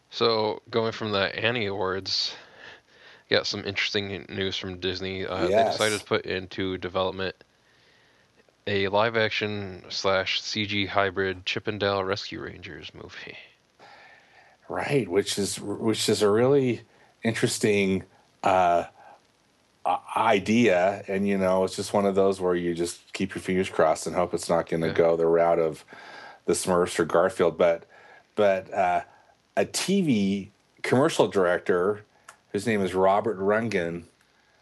So going from the Annie Awards, got some interesting news from Disney. Uh, They decided to put into development a live action slash CG hybrid Chip 'n Dale Rescue Rangers movie. right? Which is which is a really interesting uh, idea, and you know, it's just one of those where you just keep your fingers crossed and hope it's not going to Yeah. go the route of the Smurfs or Garfield. But but uh, a TV commercial director whose name is Robert Rugan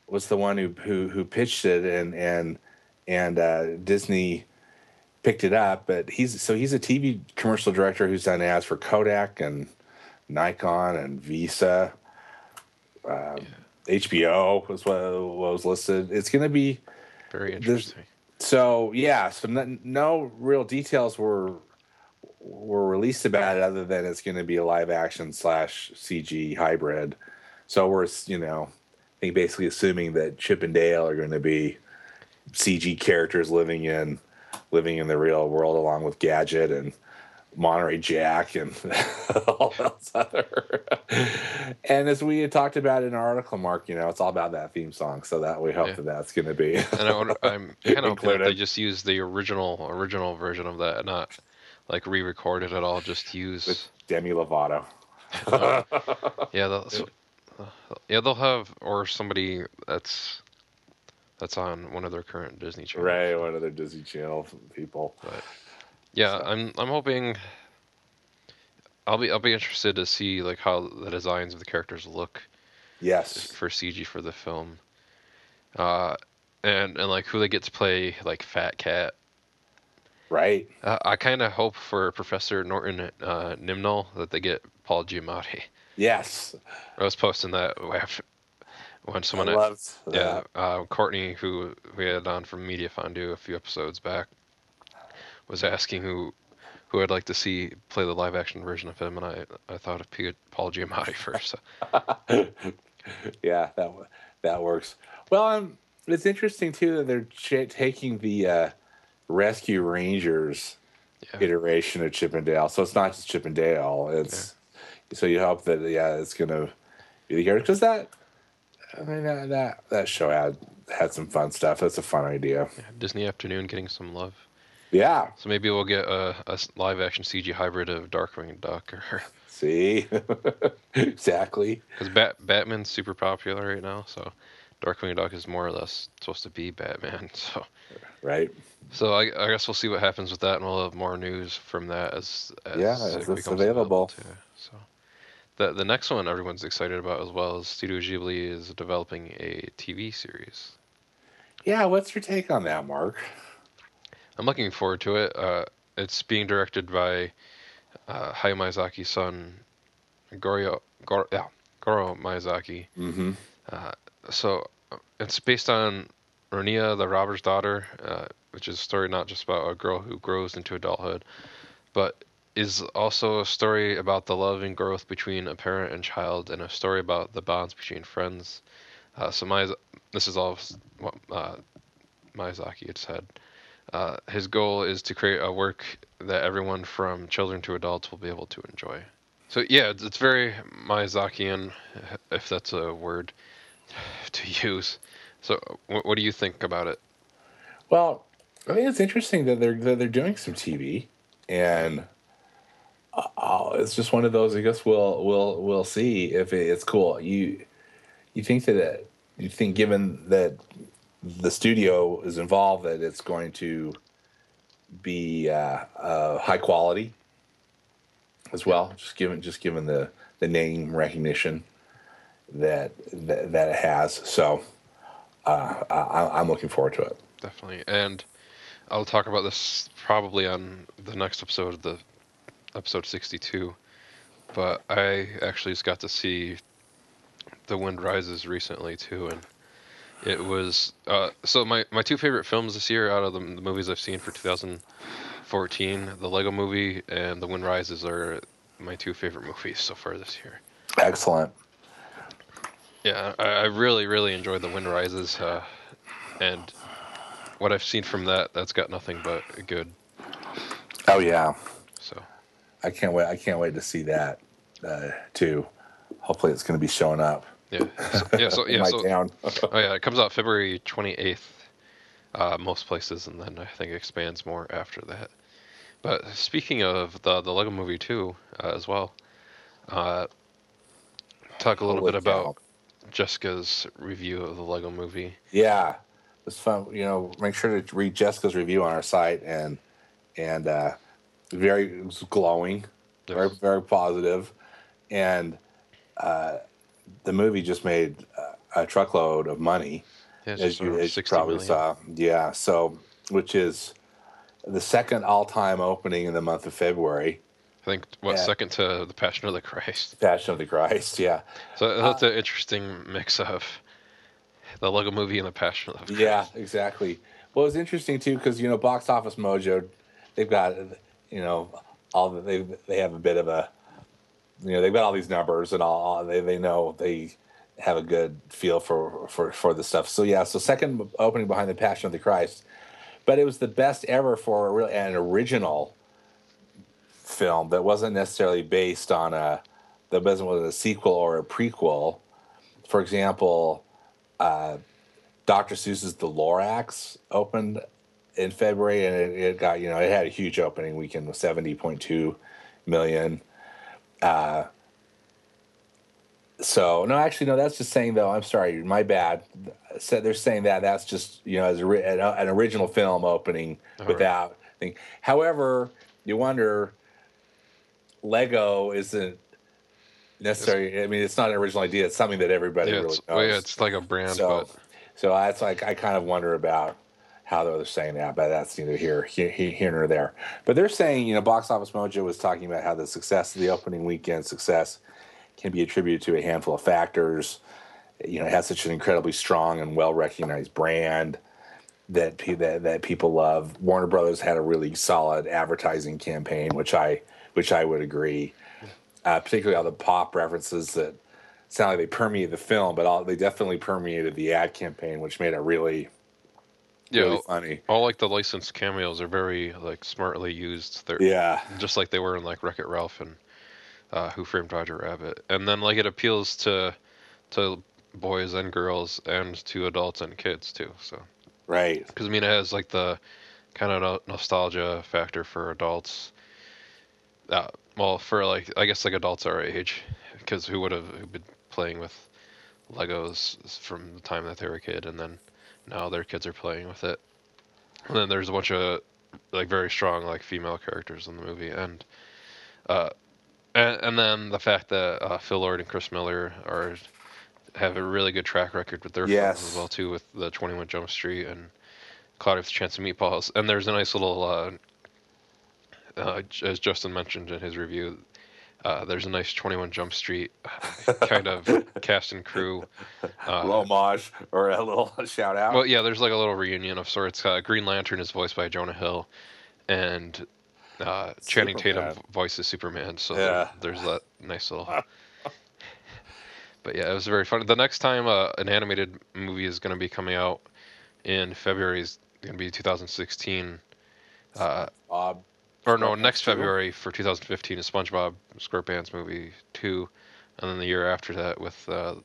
was the one who who, who pitched it and and and uh, Disney picked it up. But he's so he's a TV commercial director who's done ads for Kodak and Nikon and Visa. Um, HBO was what, what was listed. It's going to be Very interesting. so yeah. So no, no real details were were released about it other than it's going to be a live action slash CG hybrid. So we're you know, I think basically assuming that Chip and Dale are going to be CG characters living in living in the real world along with Gadget and Monterey Jack and *laughs* all else other. and as we had talked about in our article, Mark, you know, it's all about that theme song. So that we hope Yeah. that that's going to be. And I wonder, I'm *laughs* kind of that they just use the original original version of that, not like re-record it at all. Just use with Demi Lovato. *laughs* yeah, they'll, so, uh, yeah, they'll have or somebody that's that's on one of their current Disney channels. Right, one of their Disney Channel people. But yeah, So- I'm I'm hoping I'll be I'll be interested to see like how the designs of the characters look Yes. for CG for the film. Uh, and and like who they get to play like Fat Cat. Right. Uh, I kind of hope for Professor Norton uh, Nimnul that they get Paul Giamatti. Yes. I was posting that *laughs* after- when someone I loved yeah that. uh, Courtney who we had on from Media Fondue a few episodes back was asking who who I'd like to see play the live action version of him, and I I thought of P- Paul Giamatti *laughs* first. So. *laughs* yeah, that that works. Well, um, it's interesting too that they're ch- taking the uh, Rescue Rangers Yeah. iteration of Chip 'n Dale, so it's not just Chip 'n Dale. It's so you hope that yeah, it's gonna be the because that I mean that, that that show had had some fun stuff. That's a fun idea. Yeah, Disney Afternoon getting some love. Yeah. So maybe we'll get a live action CG hybrid of Darkwing Duck, or *laughs* See, *laughs* exactly. because Bat Batman's super popular right now. So Darkwing Duck is more or less supposed to be Batman. *laughs* So Right. so I, I guess we'll see what happens with that, and we'll have more news from that as, as Yeah, as it's becomes available. The the next one everyone's excited about as well is Studio Ghibli is developing a TV series. Yeah. What's your take on that, Mark? I'm looking forward to it. Uh, it's being directed by uh, Hayao Miyazaki's son, Goro, Goro, yeah, Goro Miyazaki. Mm-hmm. Uh, so it's based on Ronja, the robber's daughter, uh, which is a story not just about a girl who grows into adulthood, but is also a story about the love and growth between a parent and child, and a story about the bonds between friends. Uh, so Miyaz- this is all what uh, Miyazaki had said. Uh, his goal is to create a work that everyone from children to adults will be able to enjoy. So yeah, it's, it's very Miyazakian, *laughs* if that's a word *sighs* to use. So what, what do you think about it? Well, I think it's interesting that they're that they're doing some TV, and uh, it's just one of those. I guess we'll we'll we'll see if it's cool. You you think that it, you think given that the studio is involved that it's going to be uh, uh, high quality as well. Just given just given the the name recognition that that, that it has. So uh, I, I'm looking forward to it. Definitely, and I'll talk about this probably on the next episode of the episode 62. But I actually just got to see The Wind Rises recently too, and it was uh, so my my two favorite films this year out of the, the movies I've seen for 2014, the Lego Movie and The Wind Rises are my two favorite *laughs* movies so far this year. Excellent. Yeah, I, I really, really enjoyed The Wind Rises, uh, and what I've seen from that, that's got nothing but good. Oh yeah, So I can't wait. I can't wait to see that uh, too. Hopefully, it's going to be showing up. yeah, so, yeah, so *laughs* yeah, so oh yeah, *laughs* it comes out February 28th, uh, most places, and then I think it expands more after that. But speaking of the the Lego Movie too, uh, as well, uh, talk a little Holy bit about cow. Jessica's review of the Lego Movie. Yeah, it's fun. You know, make sure to read Jessica's review on our site and and uh, very it was glowing. very Yes. very positive, and uh, the movie just made a, a truckload of money, Yeah, as you, as you probably million. saw. Yeah, so which is the second all-time opening in the month of February. I think what Yeah. second to the Passion of the Christ. Passion of the Christ. Yeah, So that's Uh, an interesting mix of the Lego Movie and the Passion of the Christ. Yeah, exactly. Well, it's interesting too because you know Box Office Mojo, they've got you know all they they have a bit of a you know they've got all these numbers and all, they they know they have a good feel for for for the stuff. So yeah, so second opening behind the Passion of the Christ, but it was the best ever for a an original film that wasn't necessarily based on a that wasn't was a sequel or a prequel. For example, uh, Dr. Seuss's The Lorax opened in February, and it, it got you know it had a huge opening weekend with seventy point two million. Uh, so no, actually no, that's just saying though. I'm sorry, my bad. So they're saying that that's just you know as a, an, an original film opening All right. without thing. However, you wonder Lego isn't necessarily. I mean, it's not an original idea. It's something that everybody Yeah, really knows. well, yeah, it's like a brand, so, but so that's like I kind of wonder about how they're saying that, but that's neither here, here, here nor there. But they're saying, you know, Box Office Mojo was talking about how the success of the opening weekend success can be attributed to a handful of factors. You know, it has such an incredibly strong and well recognized brand that, that that people love. Warner Brothers had a really solid advertising campaign, which I which I would agree. Uh, particularly all the pop references that sound like they permeate the film, but all, they definitely permeated the ad campaign, which made it really, yeah, really funny. all like the licensed cameos are very like smartly used. They're Yeah, just like they were in like Wreck It Ralph and uh, Who Framed Roger Rabbit, and then like it appeals to to boys and girls and to adults and kids too. So right. because I mean it has like the kind of no- nostalgia factor for adults. Uh, well, for like I guess like adults our age, because who would have been playing with Legos from the time that they were a kid, and then now their kids are playing with it. And then there's a bunch of like very strong like female characters in the movie, and uh, and, and then the fact that uh, Phil Lord and Chris Miller are have a really good track record with their films as well too, with the Twenty One Jump Street and Cloudy with a Chance of Meatballs. And there's a nice little, uh, uh, as Justin mentioned in his review, uh, there's a nice Twenty One Jump Street *laughs* kind of cast and crew. a Uh, little homage or a little *laughs* shout out. well, yeah, there's like a little reunion of sorts. Uh, Green Lantern is voiced by Jonah Hill, and uh, Channing Tatum voices Superman. So Yeah. there, there's that nice little. *laughs* but yeah, it was very fun. The next time uh, an animated movie is going to be coming out in February is going to be 2016. Uh, Bob, or no, next 2? February for 2015 is SpongeBob SquarePants movie two, and then the year after that with uh,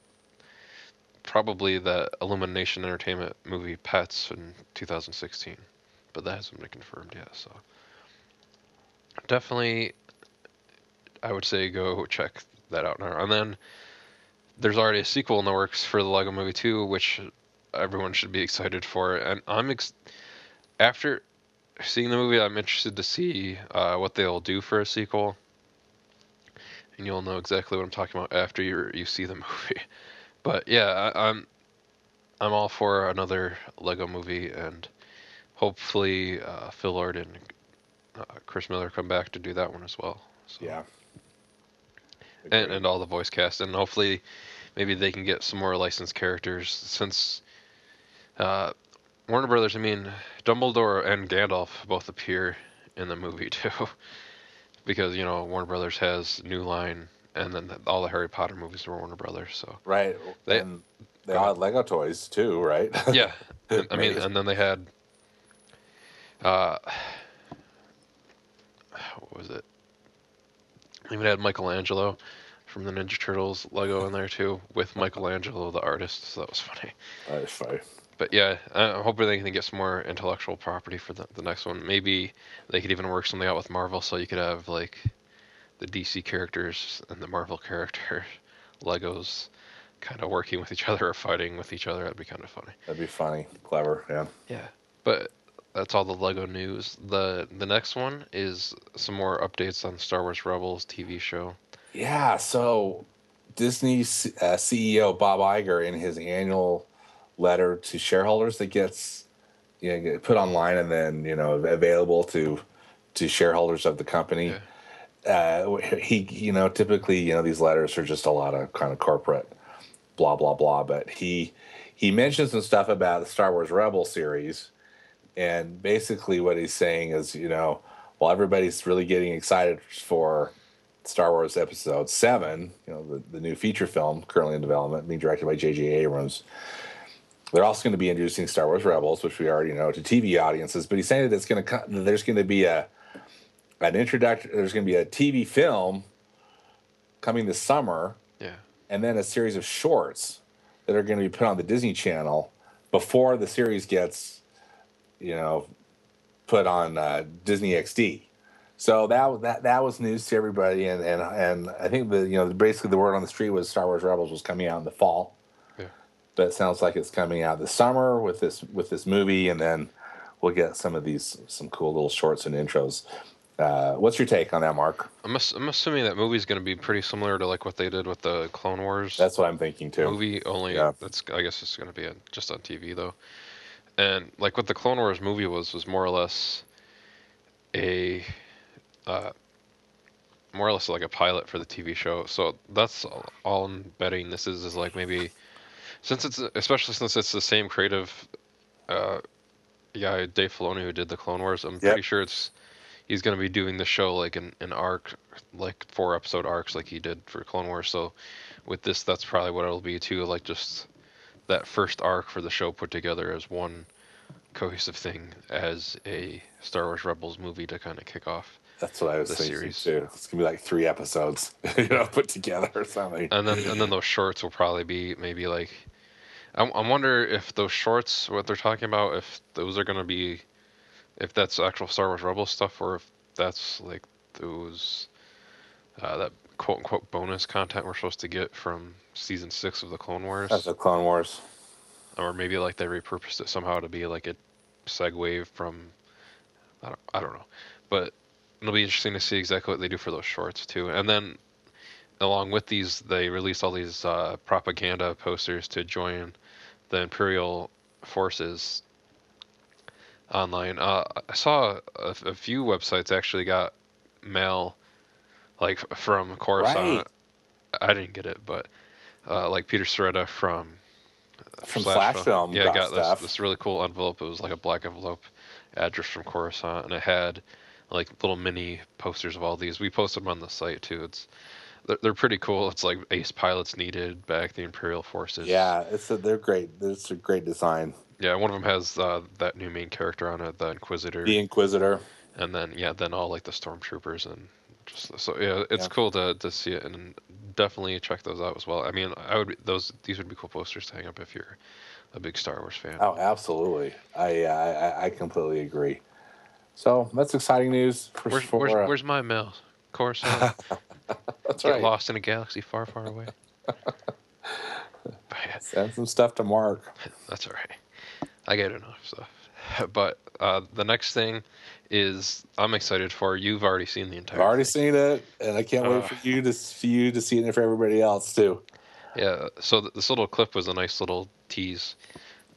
probably the Illumination Entertainment movie Pets in 2016, but that hasn't been confirmed yet. So definitely, I would say go check that out now. And then there's already a sequel in the works for the Lego Movie 2, which everyone should be excited for. And I'm ex- after seeing the movie, I'm interested to see uh, what they'll do for a sequel. And you'll know exactly what I'm talking about after you you see the *laughs* movie. But yeah, I, I'm I'm all for another Lego movie, and hopefully uh, Phil Lord and uh, Chris Miller come back to do that one as well. So. yeah. and, and all the voice cast, and hopefully, maybe they can get some more licensed characters since uh, Warner Brothers. I mean, Dumbledore and Gandalf both appear in the movie *laughs* too, because you know Warner Brothers has New Line, and then all the Harry Potter movies were Warner Brothers. So right. They- and they all had Lego toys too, right? *laughs* yeah, *laughs* and- I mean, and then they had, uh, what was it? They even had Michelangelo from the Ninja Turtles Lego in there too, with Michelangelo the artist. So that was funny. That is funny. But yeah, I'm hoping they can get some more intellectual property for the, the next one. Maybe they could even work something out with Marvel, so you could have like the DC characters and the Marvel character *laughs* Legos kind of working with each other or fighting with each other. That'd be kind of funny. That'd be funny, clever. Yeah. Yeah, but that's all the Lego news. the The next one is some more updates on Star Wars Rebels TV show. Yeah, so Disney uh, CEO Bob Iger in his annual letter to shareholders that gets you know, get put online and then you know available to to shareholders of the company. Uh, he you know typically you know these letters are just a lot of kind of corporate blah blah blah, but he he mentions some stuff about the Star Wars Rebel series, and basically what he's saying is you know while everybody's really getting excited for Star Wars Episode Seven, you know the, the new feature film currently in development, being directed by J.J. Abrams they're also going to be introducing Star Wars Rebels, which we already know to TV audiences. But he's saying that it's going to there's going to be a an introduction. There's going to be a TV film coming this summer. Yeah. And then a series of shorts that are going to be put on the Disney Channel before the series gets, you know, put on uh, Disney XD. So that that that was news to everybody, and and and I think the you know basically the word on the street was Star Wars Rebels was coming out in the fall but it sounds like it's coming out this summer with this with this movie, and then we'll get some of these some cool little shorts and intros. Uh, what's your take on that, Mark? I'm, ass- I'm assuming that movie's going to be pretty similar to like what they did with the Clone Wars. That's what I'm thinking too. Movie only. Yeah. That's I guess it's going to be a, just on TV though. And like what the Clone Wars movie was was more or less a uh, more or less like a pilot for the TV show. So that's all, all I'm betting this is is like maybe since it's especially since it's the same creative uh, guy Dave Filoni who did the Clone Wars. I'm Yep. pretty sure it's he's going to be doing the show like an, an arc, like four episode arcs, like he did for Clone Wars. So with this, that's probably what it'll be too, like just that first arc for the show put together as one cohesive thing as a Star Wars Rebels movie to kind of kick off. That's what I was the thinking series. too. It's gonna be like three episodes, *laughs* you know, put together or something. and then and then those shorts will probably be maybe like I, I wonder if those shorts what they're talking about if those are going to be if that's actual Star Wars Rebels stuff or if that's like those uh, that quote unquote bonus content we're supposed to get from season six of the Clone Wars That's the Clone Wars. or maybe like they repurposed it somehow to be like a segue from I don't, I don't know but it'll be interesting to see exactly what they do for those shorts too. And then along with these they released all these uh, propaganda posters to join the imperial forces online. Uh, i saw a, a few websites actually got mail like from coruscant. Right. i didn't get it but uh, like peter Sciretta from From Slash Film. Yeah got got this, this really cool envelope. It was like a black envelope address from coruscant and it had like little mini posters of all these we posted them on the site too it's they're, they're pretty cool it's like ace pilots needed back the imperial forces Yeah, it's a, they're great. It's a great design. yeah one of them has uh, that new main character on it the inquisitor The Inquisitor. and then yeah then all like the stormtroopers and just so yeah it's Yeah. cool to, to see it and definitely check those out as well i mean i would those these would be cool posters to hang up if you're a big star wars fan Oh, absolutely. I I, I completely agree. So that's exciting news for where's, for, where's, uh, where's my mail coruscant *laughs* that's get right. lost in a galaxy far far away *laughs* Send some stuff to Mark. that's all right i get enough stuff *laughs* but uh, the next thing is i'm excited for you've already seen the entire I've already thing. seen it, and I can't Uh. wait for you to for you to see it and for everybody else too. Yeah, so th- this little clip was a nice little tease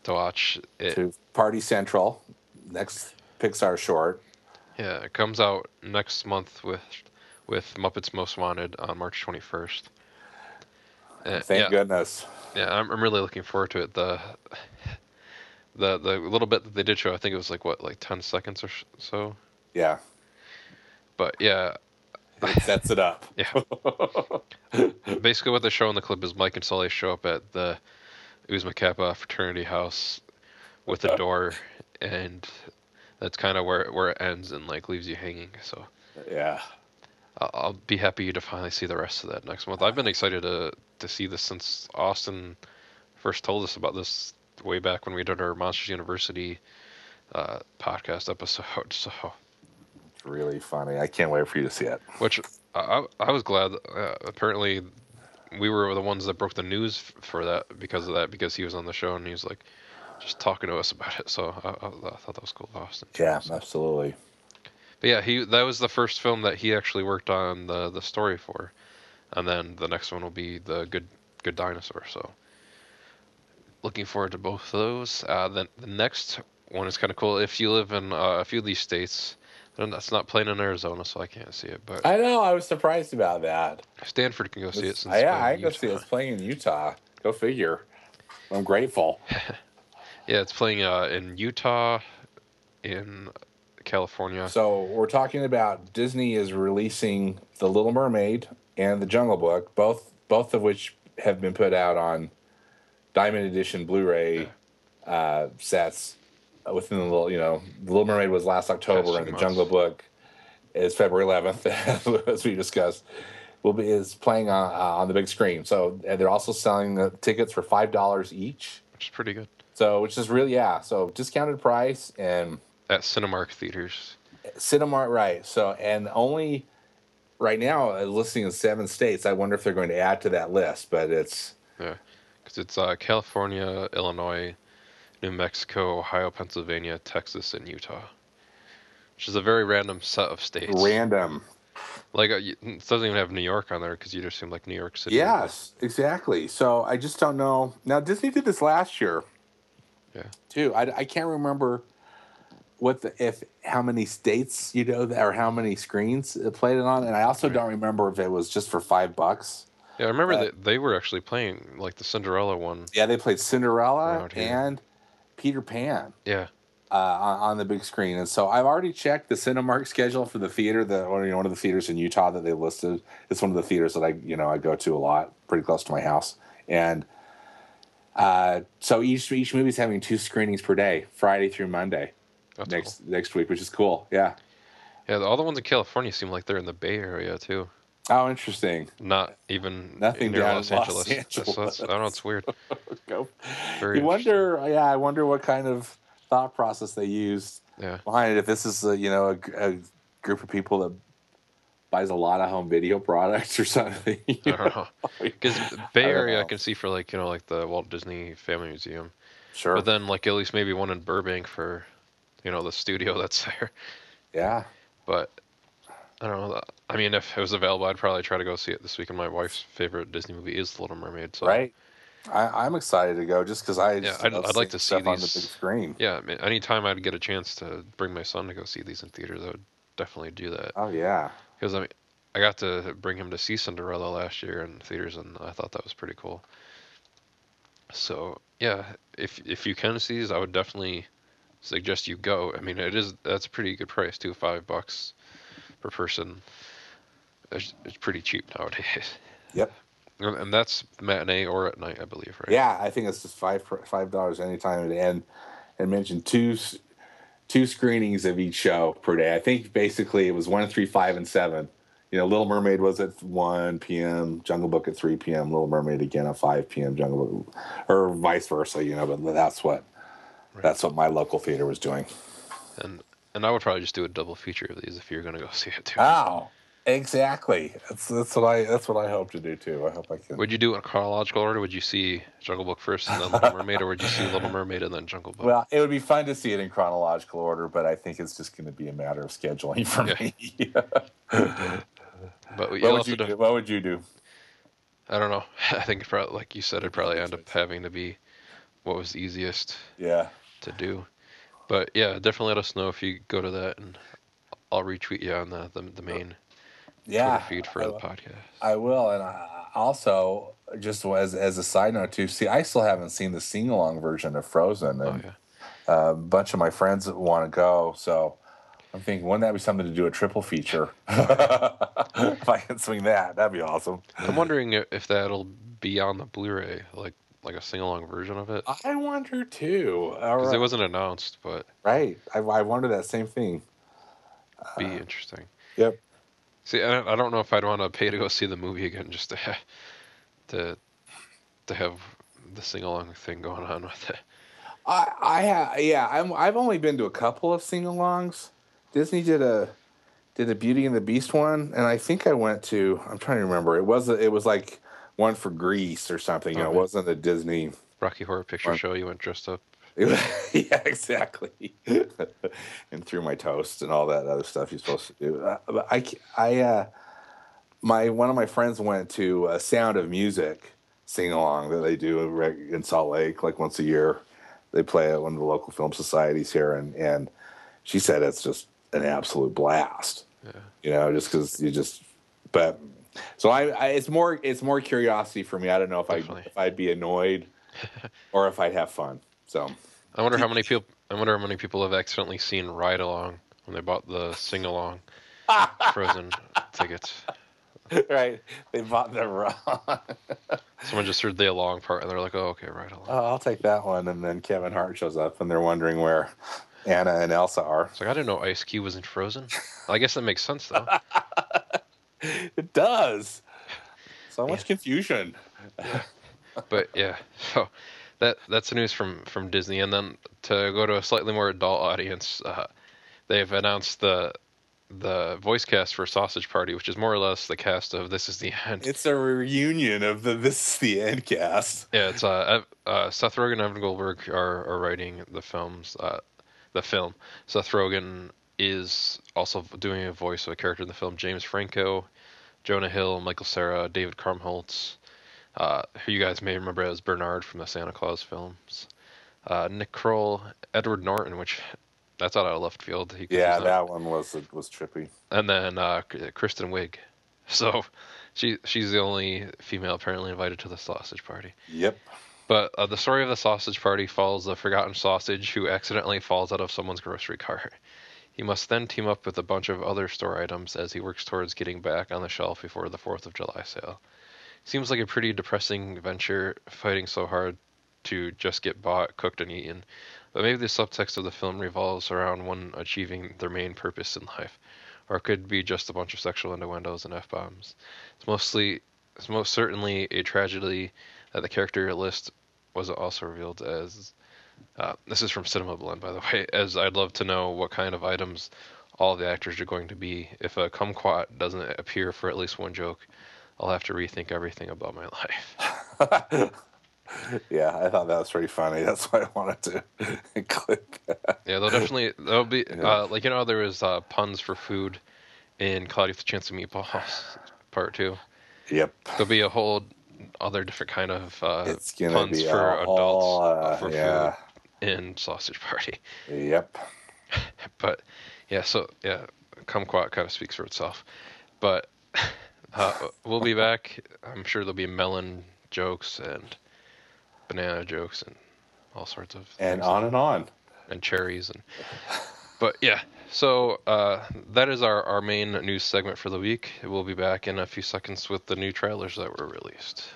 to watch. It, To Party Central, next Pixar short. yeah, it comes out next month with with Muppets Most Wanted on March 21st. Uh, Thank yeah, goodness. yeah, I'm, I'm really looking forward to it. The the the little bit that they did show, I think it was like what, like 10 seconds or so. Yeah, But yeah, it sets it up. *laughs* Yeah. *laughs* basically what they show in the clip is Mike and Sully show up at the Oozma Kappa fraternity house with a *laughs* door, and that's kind of where where it ends and like leaves you hanging. So yeah. I'll, I'll be happy to finally see the rest of that next month. I've been excited to to see this since Austin first told us about this way back when we did our Monsters University uh, podcast episode. *laughs* So It's really funny. I can't wait for you to see it. which I, I was glad. Uh, apparently, we were the ones that broke the news for that because of that because he was on the show and he was like, just talking to us about it. So I, I, I thought that was cool, Austin. Yeah, So- absolutely. But yeah, he that was the first film that he actually worked on the the story for, and then the next one will be the Good Good Dinosaur. So looking forward to both of those. Uh, then the next one is kind of cool. If you live in uh, a few of these states, then that's not playing in Arizona, so I can't see it. But I know. I was surprised about that. Stanford can go see it. Since yeah, I can go see it. It's playing in Utah. Go figure. I'm grateful. *laughs* Yeah, it's playing uh, in Utah, in California. So we're talking about Disney is releasing The Little Mermaid and The Jungle Book, both both of which have been put out on Diamond Edition Blu-ray uh, sets within the little. You know, The Little Mermaid was last October, and The months. Jungle Book is February 11th, *laughs* as we discussed. Will be is playing on uh, on the big screen. So and they're also selling the tickets for five dollars each. which is pretty good So which is really yeah. So discounted price and at Cinemark theaters. Cinemark, right? So, and only right now listing in seven states. I wonder if they're going to add to that list, but it's yeah, because it's uh, California, Illinois, New Mexico, Ohio, Pennsylvania, Texas, and Utah, which is a very random set of states. random. Like uh, it doesn't even have New York on there because you just seem like New York City. Yes, exactly. So I just don't know. Now Disney did this last year. Yeah. Too. I, I can't remember what the if how many states you know that or how many screens it played it on, and I also Right. don't remember if it was just for five bucks. Yeah, I remember Uh, that they were actually playing like the Cinderella one. Yeah, they played Cinderella and Peter Pan. Yeah, uh, on, on the big screen. And so I've already checked the Cinemark schedule for the theater, the or, you know, one of the theaters in Utah that they listed. It's one of the theaters that I you know I go to a lot, pretty close to my house. And uh, so each each movie's having two screenings per day, Friday through Monday that's next next week, which is cool. Yeah. Yeah, all the ones in California seem like they're in the Bay Area too. Oh, interesting. Not even Nothing near Los Los Angeles. *laughs* That's- that's- I don't know. It's weird. *laughs* Go. Very You wonder, yeah, I wonder what kind of thought process they used Yeah. behind it. If this is a, you know a group of people that buys a lot of home video products or something. *laughs* I know. Because Bay Area I know. can see for like you know like the Walt Disney Family Museum, Sure. but then like at least maybe one in Burbank for, you know, the studio *laughs* that's there. yeah. But I don't know. I mean, if it was available, I'd probably try to go see it this weekend. My wife's favorite Disney movie is The Little Mermaid. So Right. I, I'm excited to go just because I Yeah, just I'd- I'd like to see stuff on the big screen. yeah, I mean, anytime I'd get a chance to bring my son to go see these in theaters, I would definitely do that. Oh yeah. Because I mean, I got to bring him to see Cinderella last year in theaters, and I thought that was pretty cool. So yeah, if if you can see these, I would definitely suggest you go. I mean, it is that's a pretty good price too, five bucks per person. It's, it's pretty cheap nowadays. Yep. *laughs* And and that's matinee or at night, I believe, right? Yeah, I think it's just five five dollars anytime at and and mentioned two two screenings of each show per day. I think basically it was one, three, five, and seven. You know, Little Mermaid was at one p.m., Jungle Book at three p.m., Little Mermaid again at five p.m., Jungle Book, or vice versa. You know, but that's what Right. that's what my local theater was doing. And and I would probably just do a double feature of these if you're gonna go see it too. Oh, exactly. That's that's what I that's what I hope to do too. I hope I can. Would you do it in chronological order? Would you see Jungle Book first and then Little *laughs* Mermaid, or would you see Little Mermaid and then Jungle Book? Well, it would be fun to see it in chronological order, but I think it's just going to be a matter of scheduling for Yeah. me. *laughs* but what would you do- do? What would you do? I don't know. *laughs* I think probably, like you said, it'd probably end up having to be what was easiest Yeah. to do. But yeah, definitely let us know if you go to that, and I'll retweet you on the the, the main Yeah. Twitter feed for I, the will- podcast. I will, and I, also just as as a side note too. See, I still haven't seen the sing along version of Frozen, Oh and yeah. a bunch of my friends want to go. So I'm thinking, wouldn't that be something to do a triple feature? *laughs* if I can swing that, that'd be awesome. I'm wondering if that'll be on the Blu-ray, like like a sing-along version of it, I wonder too. because it wasn't announced, but right. I, I wonder that same thing. be Uh, interesting. Yep. See, I, I don't know if I'd want to pay to go see the movie again just to ha- to to have the sing along thing going on with it. I I ha, yeah, I'm I've only been to a couple of sing-alongs. Disney did a did a Beauty and the Beast one, and I think I went to. I'm trying to remember. It was a, it was like one for Grease or something. You know, it wasn't a Disney. Rocky Horror Picture Right. Show. You went dressed up. *laughs* yeah, exactly. *laughs* and through my toast and all that other stuff you're supposed to do. Uh, but I, I, uh, my one of my friends went to a Sound of Music sing along that they do in Salt Lake like once a year. They play at one of the local film societies here, and and she said it's just an absolute blast. Yeah. You know, just because you just, but so I, I, it's more it's more curiosity for me. I don't know if I if I'd be annoyed *laughs* or if I'd have fun. So I wonder how many people. I wonder how many people have accidentally seen Ride Along when they bought the sing along *laughs* Frozen tickets. right, they bought them wrong. Someone just heard the along part and they're like, "Oh, okay, Ride Along." oh, I'll take that one. And then Kevin Hart shows up, and they're wondering where Anna and Elsa are. It's like I didn't know Ice Cube was in Frozen. I guess that makes sense though. *laughs* It does. So much confusion. but yeah, so that that's the news from from Disney, and then to go to a slightly more adult audience, uh, they've announced the the voice cast for Sausage Party, which is more or less the cast of This Is the End. It's a reunion of the This is the End cast. yeah, it's uh, uh, Seth Rogen and Evan Goldberg are, are writing the films, uh, the film. Seth Rogen is also doing a voice of a character in the film. James Franco, Jonah Hill, Michael Cera, David Krumholtz, uh, who you guys may remember as Bernard from the Santa Claus films. Uh, Nick Kroll, Edward Norton, which that's out of left field. He Yeah, that one was was trippy. and then uh, Kristen Wiig. *laughs* So she she's the only female apparently invited to the sausage party. Yep. But uh, the story of the sausage party follows the forgotten sausage who accidentally falls out of someone's grocery cart. He must then team up with a bunch of other store items as he works towards getting back on the shelf before the 4th of July sale. Seems like a pretty depressing venture, fighting so hard to just get bought, cooked, and eaten. But maybe the subtext of the film revolves around one achieving their main purpose in life. Or it could be just a bunch of sexual innuendos and F bombs. It's mostly it's most certainly a tragedy that the character list was also revealed as uh, this is from Cinema Blend, by the way. *laughs* As I'd love to know what kind of items all the actors are going to be. If a kumquat doesn't appear for at least one joke, I'll have to rethink everything about my *laughs* life. *laughs* yeah, I thought that was pretty funny. That's why I wanted to *laughs* include that. Yeah, they'll definitely there'll be Yeah. uh, like you know there was uh, puns for food in Cloudy with a Chance of Meatballs Part Two. Yep. There'll be a whole other different kind of uh, puns for all, adults uh, for yeah. food in Sausage Party. Yep. but yeah, so yeah, kumquat kind of speaks for itself. But uh, we'll be back. I'm sure there'll be melon jokes and banana jokes and all sorts of And on and on. and cherries and but yeah so uh, that is our, our main news segment for the week we'll be back in a few seconds with the new trailers that were released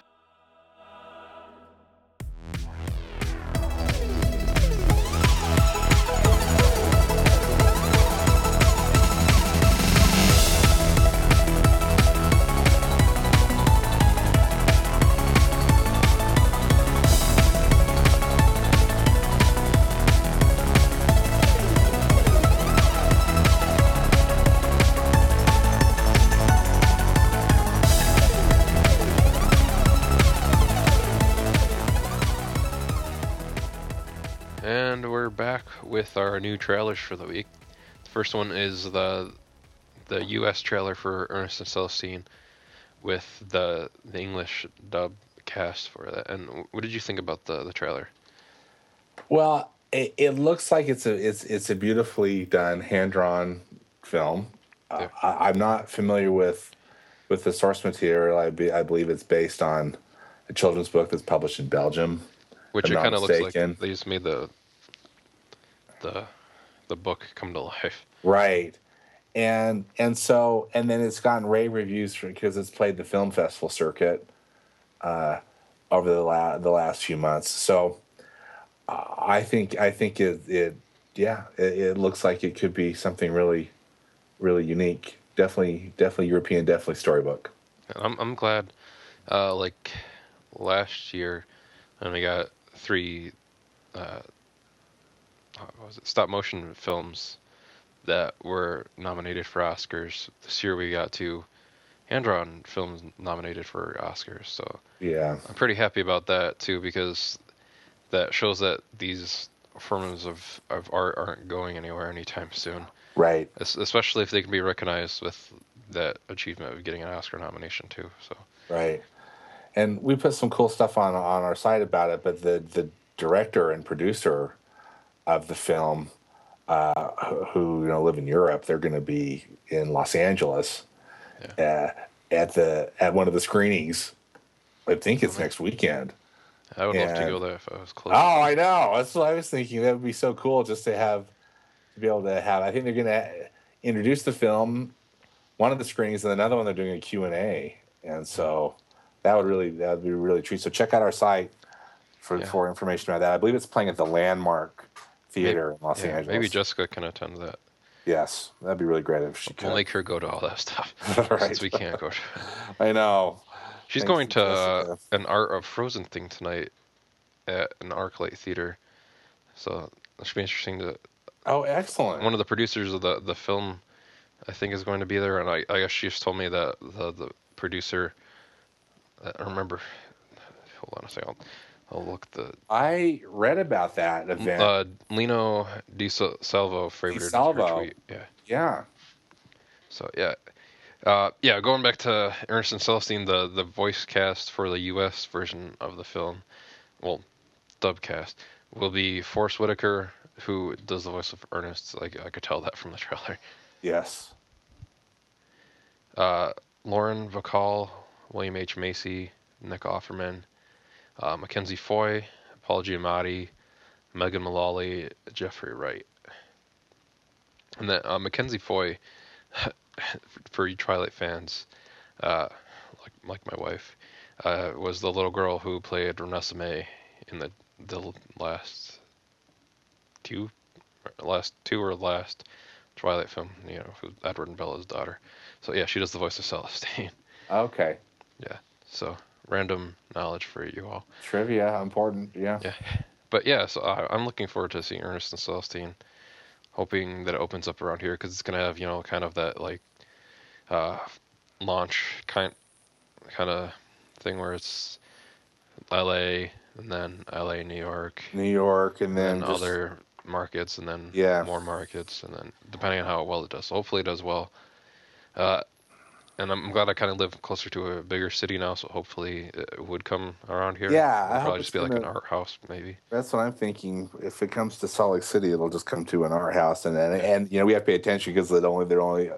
with our new trailers for the week the first one is the the us trailer for ernest and celestine with the the english dub cast for that and what did you think about the the trailer Well, it, it looks like it's a it's it's a beautifully done hand drawn film. Uh, Yeah. I, I'm not familiar with with the source material. I be, I believe it's based on a children's book that's published in Belgium. which I'm it kind of looks like they just made the the the book come to life Right. And and so and then it's gotten rave reviews because it's played the film festival circuit uh, over the la- the last few months. So uh, I think I think it it yeah it, it looks like it could be something really really unique. Definitely definitely European. Definitely storybook. And I'm I'm glad. Uh, like last year, and we got three. Uh, was it stop motion films that were nominated for Oscars. This year we got two hand drawn films nominated for Oscars. So Yeah. I'm pretty happy about that too because that shows that these forms of, of art aren't going anywhere anytime soon. Right. Es- Especially if they can be recognized with that achievement of getting an Oscar nomination too. So Right. And we put some cool stuff on on our site about it, but the the director and producer of the film, uh, who- who you know live in Europe, they're going to be in Los Angeles uh, at the at one of the screenings. I think it's next weekend. I would love to Yeah. go there if I was close. Oh, I know. That's what I was thinking. That would be so cool just to have to be able to have. I think they're going to introduce the film, one of the screenings, and another one they're doing a Q and A, and so that would really that would be really treat. So check out our site for Yeah. for information about that. I believe it's playing at the Landmark Theater in Los Yeah, Angeles. maybe Jessica can attend that. yes, that'd be really great if she We'll could. make her go to all that stuff *laughs* Right. since we can't go. To... *laughs* I know. She's Thanks going to to uh, an Art of Frozen thing tonight at an ArcLight theater, so it should be interesting. To Oh, excellent. one of the producers of the the film, I think, is going to be there, and I, I guess she just told me that the the producer. I remember. Hold on a second. I'll, I'll look the I read about that event. uh, Lino Di Salvo favored her Salvo. tweet. Yeah. yeah. So yeah, uh, yeah. Going back to Ernest and Celestine, the the voice cast for the U.S. version of the film, well, dub cast will be Forest Whitaker, who does the voice of Ernest. Like I could tell that from the trailer. Yes. Uh, Lauren Bacall, William H Macy, Nick Offerman, uh, Mackenzie Foy, Paul Giamatti, Megan Mullally, Jeffrey Wright, and then uh, Mackenzie Foy, *laughs* for you Twilight fans, uh, like like my wife, uh, was the little girl who played Renessa May in the the last two, last two or last Twilight film. You know, Edward and Bella's daughter. So yeah, she does the voice of Celestine. Okay. Yeah. So random knowledge for you all. Trivia important. Yeah. Yeah. But yeah, so I, I'm looking forward to seeing Ernest and Celestine. Hoping that it opens up around here because it's gonna have you know kind of that like uh, launch kind kind of thing where it's L.A. and then L.A. New York New York, and then and just- other markets and then Yeah. more markets and then depending on how well it does. So hopefully it does well. Uh, and I'm glad I kind of live closer to a bigger city now, so hopefully it would come around here. Yeah, It'll probably just be like an gonna- art house, maybe. That's what I'm thinking. If it comes to Salt Lake City, it'll just come to an art house, and and, and you know we have to pay attention because they're only they're only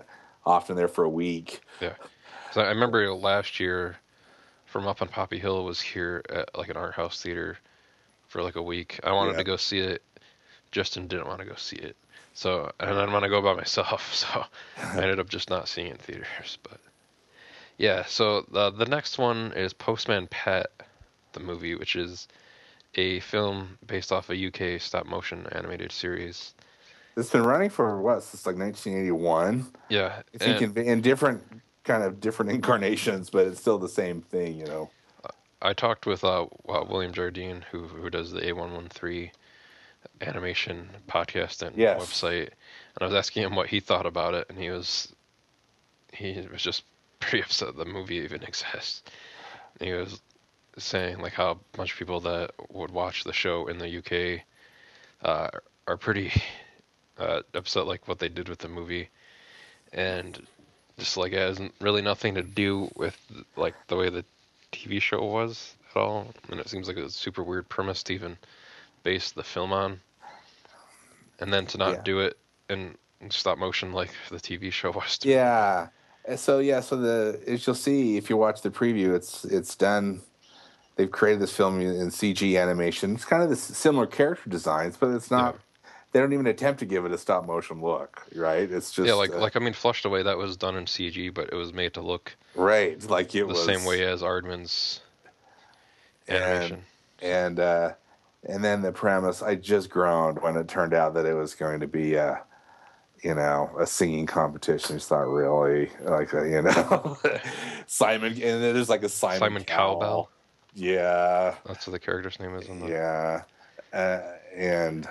often there for a week. Yeah. So I remember last year, from up on Poppy Hill was here at like an art house theater for like a week. I wanted Yeah. to go see it. Justin didn't want to go see it. So and I didn't want to go by myself, *laughs* so I ended up just not seeing it in theaters. But yeah, so the the next one is Postman Pat, the movie, which is a film based off a UK stop motion animated series. It's been running for what since like 1981. Yeah, I think and- in, in different kind of different *laughs* incarnations, but it's still the same thing. You know. I talked with uh, uh, William Jardine, who who does the A113 animation podcast and Yes. website, and I was asking him what he thought about it, and he was he was just pretty upset the movie even *laughs* exists. And he was saying like how a bunch of people that would watch the show in the UK uh, are pretty uh, upset like what they did with the movie, and just like it has really nothing to do with like the way the TV show was at all, and it seems like a super weird premise to even base the film on, and then to not Yeah. do it in, in stop motion like *laughs* the TV show was. to- Yeah. And So yeah, so the as you'll see if you watch the preview, it's it's done. They've created this film in CG animation. It's kind of the similar character designs, but it's not. They don't even attempt to give it a stop motion look, right? It's just yeah, like uh, like I mean, Flushed Away that was done in CG, but it was made to look right, like it the was same way as Aardman's animation. and uh, and then the premise i just groaned when it turned out that it was going to be a you know a singing competition it's not really like a, you know *laughs* simon and there's like a simon, Simon Cowbell. yeah That's what the character's name is in the. yeah uh, and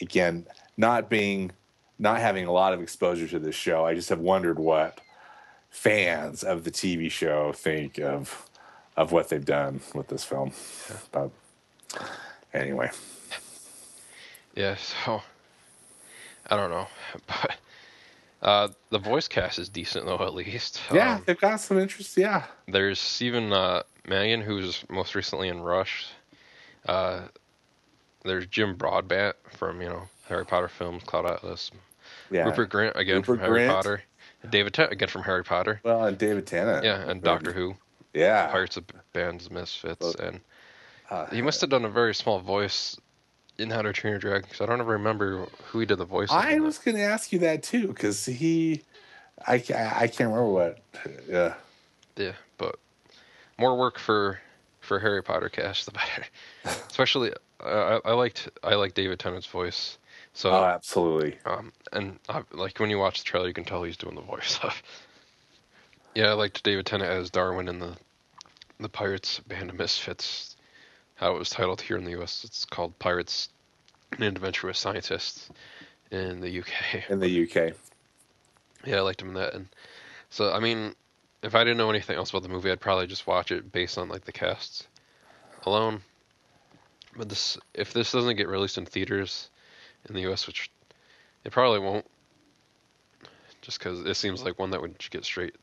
again not being not having a lot of exposure to this show i just have wondered what fans of the tv show think of of what they've done with this film but anyway Yeah, so I don't know, *laughs* but uh, the voice cast is decent though, at least. Yeah, Um, they've got some interest. Yeah. there's Stephen uh, Mangan, who's most recently in Rush. Uh, there's Jim Broadbent from you know Harry Potter films, Cloud Atlas. Yeah. Rupert Grant again Rupert from Harry Grint. Potter. David Tennant again from Harry Potter. Well, and David Tennant. Yeah, and Doctor Who, Yeah. Pirates of Bands, Misfits, Well, and Uh, he must have done a very small voice in How to Train Your Dragon because I don't ever remember who he did the voice. I was going to ask you that too because he, I, ca- I can't remember what. Yeah. Yeah, but more work for for Harry Potter cast, the better. *laughs* Especially, uh, I, I liked I like David Tennant's voice. So, Oh, absolutely. um, and I, like when you watch the trailer, you can tell he's doing the voice stuff. *laughs* yeah, I liked David Tennant as Darwin in the the Pirates Band of Misfits. How it was titled here in the U.S. It's called Pirates: An Adventure with Scientists in the UK. In the UK. Yeah, I liked him in that. And so, I mean, if I didn't know anything else about the movie, I'd probably just watch it based on like the casts alone. But this, if this doesn't get released in theaters in the U.S., which it probably won't, just because it seems like one that would get straight.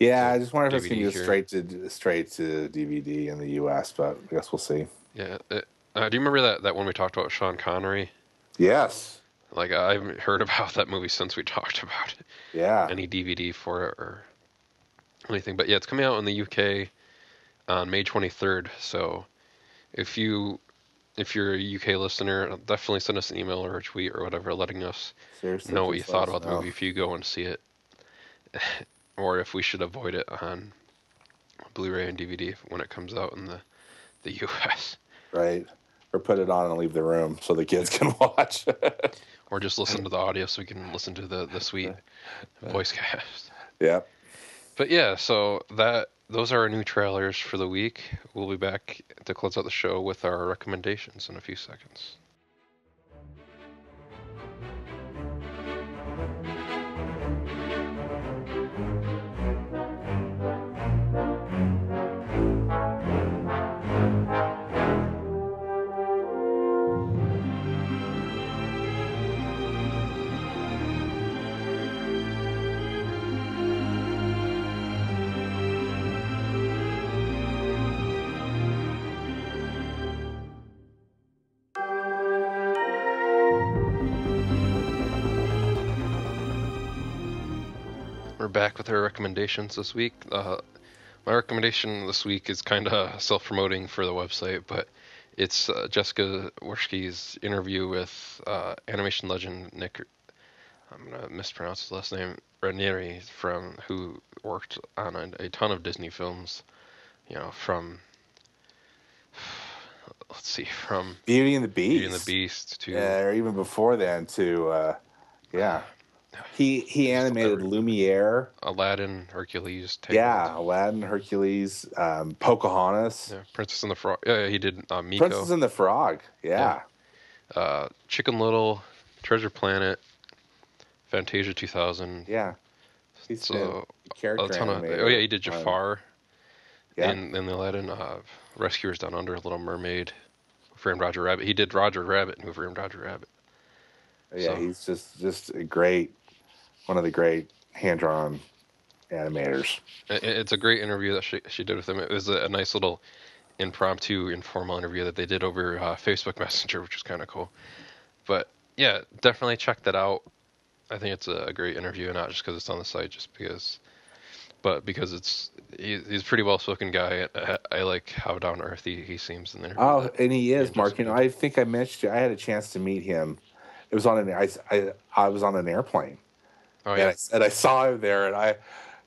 Yeah, I just wonder if it's going to DVD go here. straight to straight to DVD in the US, but I guess we'll see. Yeah. It, uh, do you remember that that one we talked about Sean Connery? Yes. Like I haven't heard about that movie since we *laughs* talked about it. Yeah. any DVD for it or anything. But yeah, it's coming out in the UK on May 23rd. So if you if you're a UK listener, definitely send us an email or a tweet or whatever, letting us Seriously. know what you thought about the movie if you go and see it, *laughs* or if we should avoid it on Blu-ray and DVD when it comes out in the the *laughs* US, Right. Or put it on and leave the room so the kids *laughs* can watch. or just listen to the audio so we can listen to the the sweet voice cast. Yeah. But yeah, so that those are our new trailers for the week. We'll be back to close out the show with our recommendations in a few seconds. Back with our recommendations this week. Uh, my recommendation this week is kind of self-promoting for the website, but it's uh, Jessica Worski's interview with uh, animation legend Nick. I'm gonna mispronounce his last name. Ranieri from who worked on a, a ton of Disney films. You know, from let's see, from Beauty and the Beast. Beauty and the Beast to Yeah, or even before then to uh, yeah. He he animated Lumiere. Aladdin, Hercules. Tangled. Yeah, Aladdin, Hercules, um, Pocahontas, Yeah, Princess and the Frog. Yeah, yeah, he did uh, Meeko. Princess and the Frog. Yeah. uh, Chicken Little, Treasure Planet, Fantasia 2000. Yeah. He's So a character a ton of. Oh yeah, he did Um, Jafar yeah. in in the Aladdin. Uh, Rescuers Down Under, Little Mermaid, Framed Roger Rabbit. He did Roger Rabbit and Who Framed Roger Rabbit. yeah, so- he's just just a great, one of the great hand drawn animators. It's a great interview that she she did with him. It was a, a nice little impromptu, informal interview that they did over uh, Facebook *laughs* Messenger, which was kind of cool. But yeah, definitely check that out. I think it's a, a great interview, not just because it's on the site, just because, but because it's he, he's a pretty well spoken guy. I, I like how down to earth he, he seems in there. Oh, and he is Marc. You know, I think I mentioned you. I had a chance to meet him. It was on an I I, I was on an airplane. Oh and, I, and I saw him there, and I,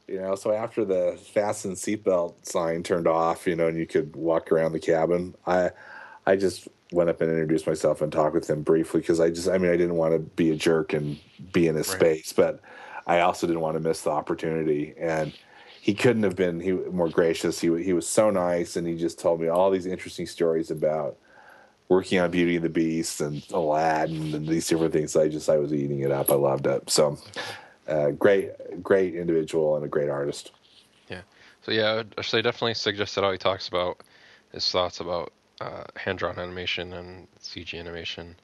you know, so after the fasten seatbelt sign turned off, you know, and you could walk around the cabin, I, I just went up and introduced myself and talked with him briefly because I just, I mean, I didn't want to be a jerk and be in his Right. space, but I also didn't want to miss the opportunity, and he couldn't have been he more gracious. He he was so nice, and he just told me all these interesting stories about working on Beauty and the Beast and Aladdin and these different things. I just I was eating it up. I loved it. So uh, great, great individual and a great artist. Yeah. So yeah, I would say definitely suggest that how he talks about his thoughts about uh, hand-drawn animation and CG animation.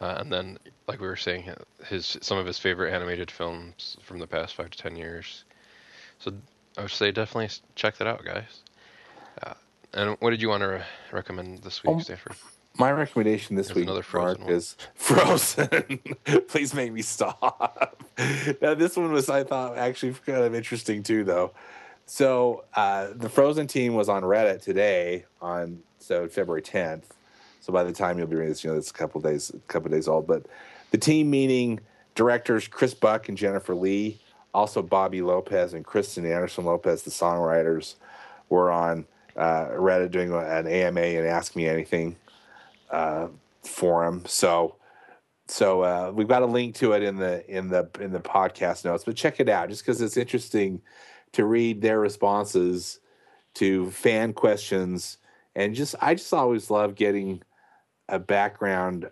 Uh, and then, like we were saying, his some of his favorite animated films from the past five to ten years. So I would say definitely check that out, guys. Uh, and what did you want to re- recommend this week, Um, Stanford? My recommendation this There's week, Marc, one. is *laughs* Frozen. *laughs* Please make me stop. now, this one was, I thought, actually kind of interesting too, though. So, uh, the Frozen team was on Reddit today, on so February 10th. So by the time you'll be reading this, you know, it's a couple days, a couple days old. But the team meaning directors Chris Buck and Jennifer Lee, also Bobby Lopez and Kristen Anderson Lopez, the songwriters, were on uh, Reddit doing an AMA and Ask Me Anything uh, forum. So, so uh, we've got a link to it in the in the in the podcast notes. But check it out, just because it's interesting to read their responses to fan questions, and just I just always love getting a background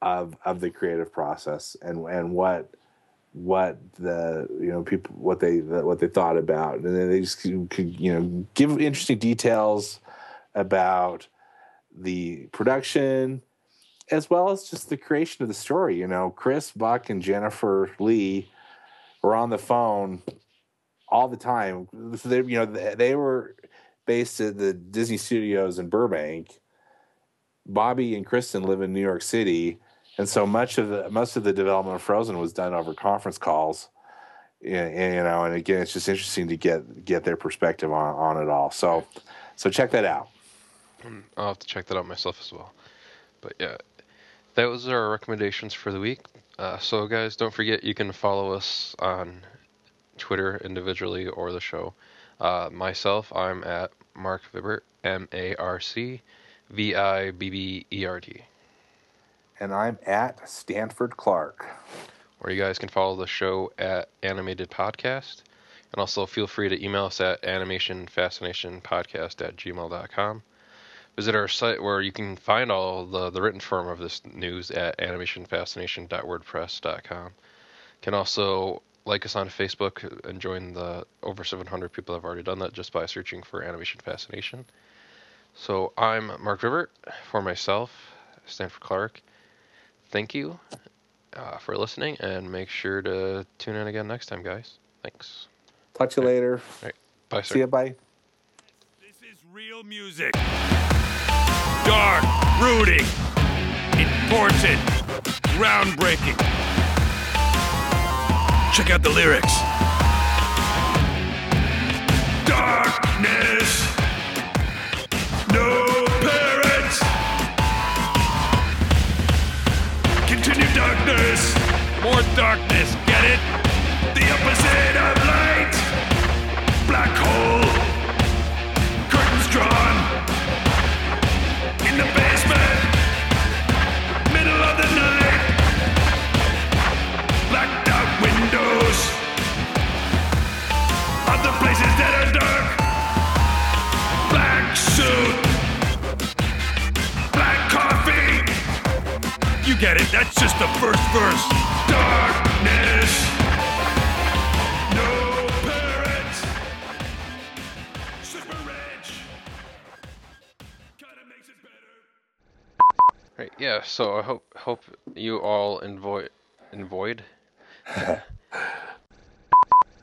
of of the creative process and and what what the you know people what they what they thought about and then they just could, could you know give interesting details about the production as well as just the creation of the story you know. Chris buck and jennifer lee were on the phone all the time. So they you know they, were based at the disney studios in burbank. Bobby and kristen live in new york city and so much of the most of the development of frozen was done over conference calls. And, you know and again it's just interesting to get get their perspective on, on it all. So so check that out *clears throat* I'll have to check that out myself as well. But yeah, that was our recommendations for the week. Uh, so guys, don't forget you can follow us on Twitter individually or the show. Uh, myself, I'm at Marc Vibbert, M A R C V I B B E R T. and i'm at stanford clark Or you guys can follow the show at Animated Podcast. And also feel free to email us at animationfascinationpodcast at gmail.com. Visit our site where you can find all the, the written form of this news at animationfascination.wordpress.com. Can also like us on Facebook and join the over 700 people that have already done that just by searching for Animation Fascination. So I'm Marc Vibbert for myself, Stanford Clark. Thank you uh, for listening, and make sure to tune in again next time, guys. Thanks. talk to you later Bye, sir. see you bye This is real music. Dark, brooding, important, groundbreaking. Check out the lyrics. Darkness. No parents. Continue darkness. More darkness. Get it? The opposite of light. Black hole You get it? That's just the first verse. Darkness. No parents. Super rich. Kinda makes it better. Right, yeah. So I hope hope you all enjoy enjoyed *laughs*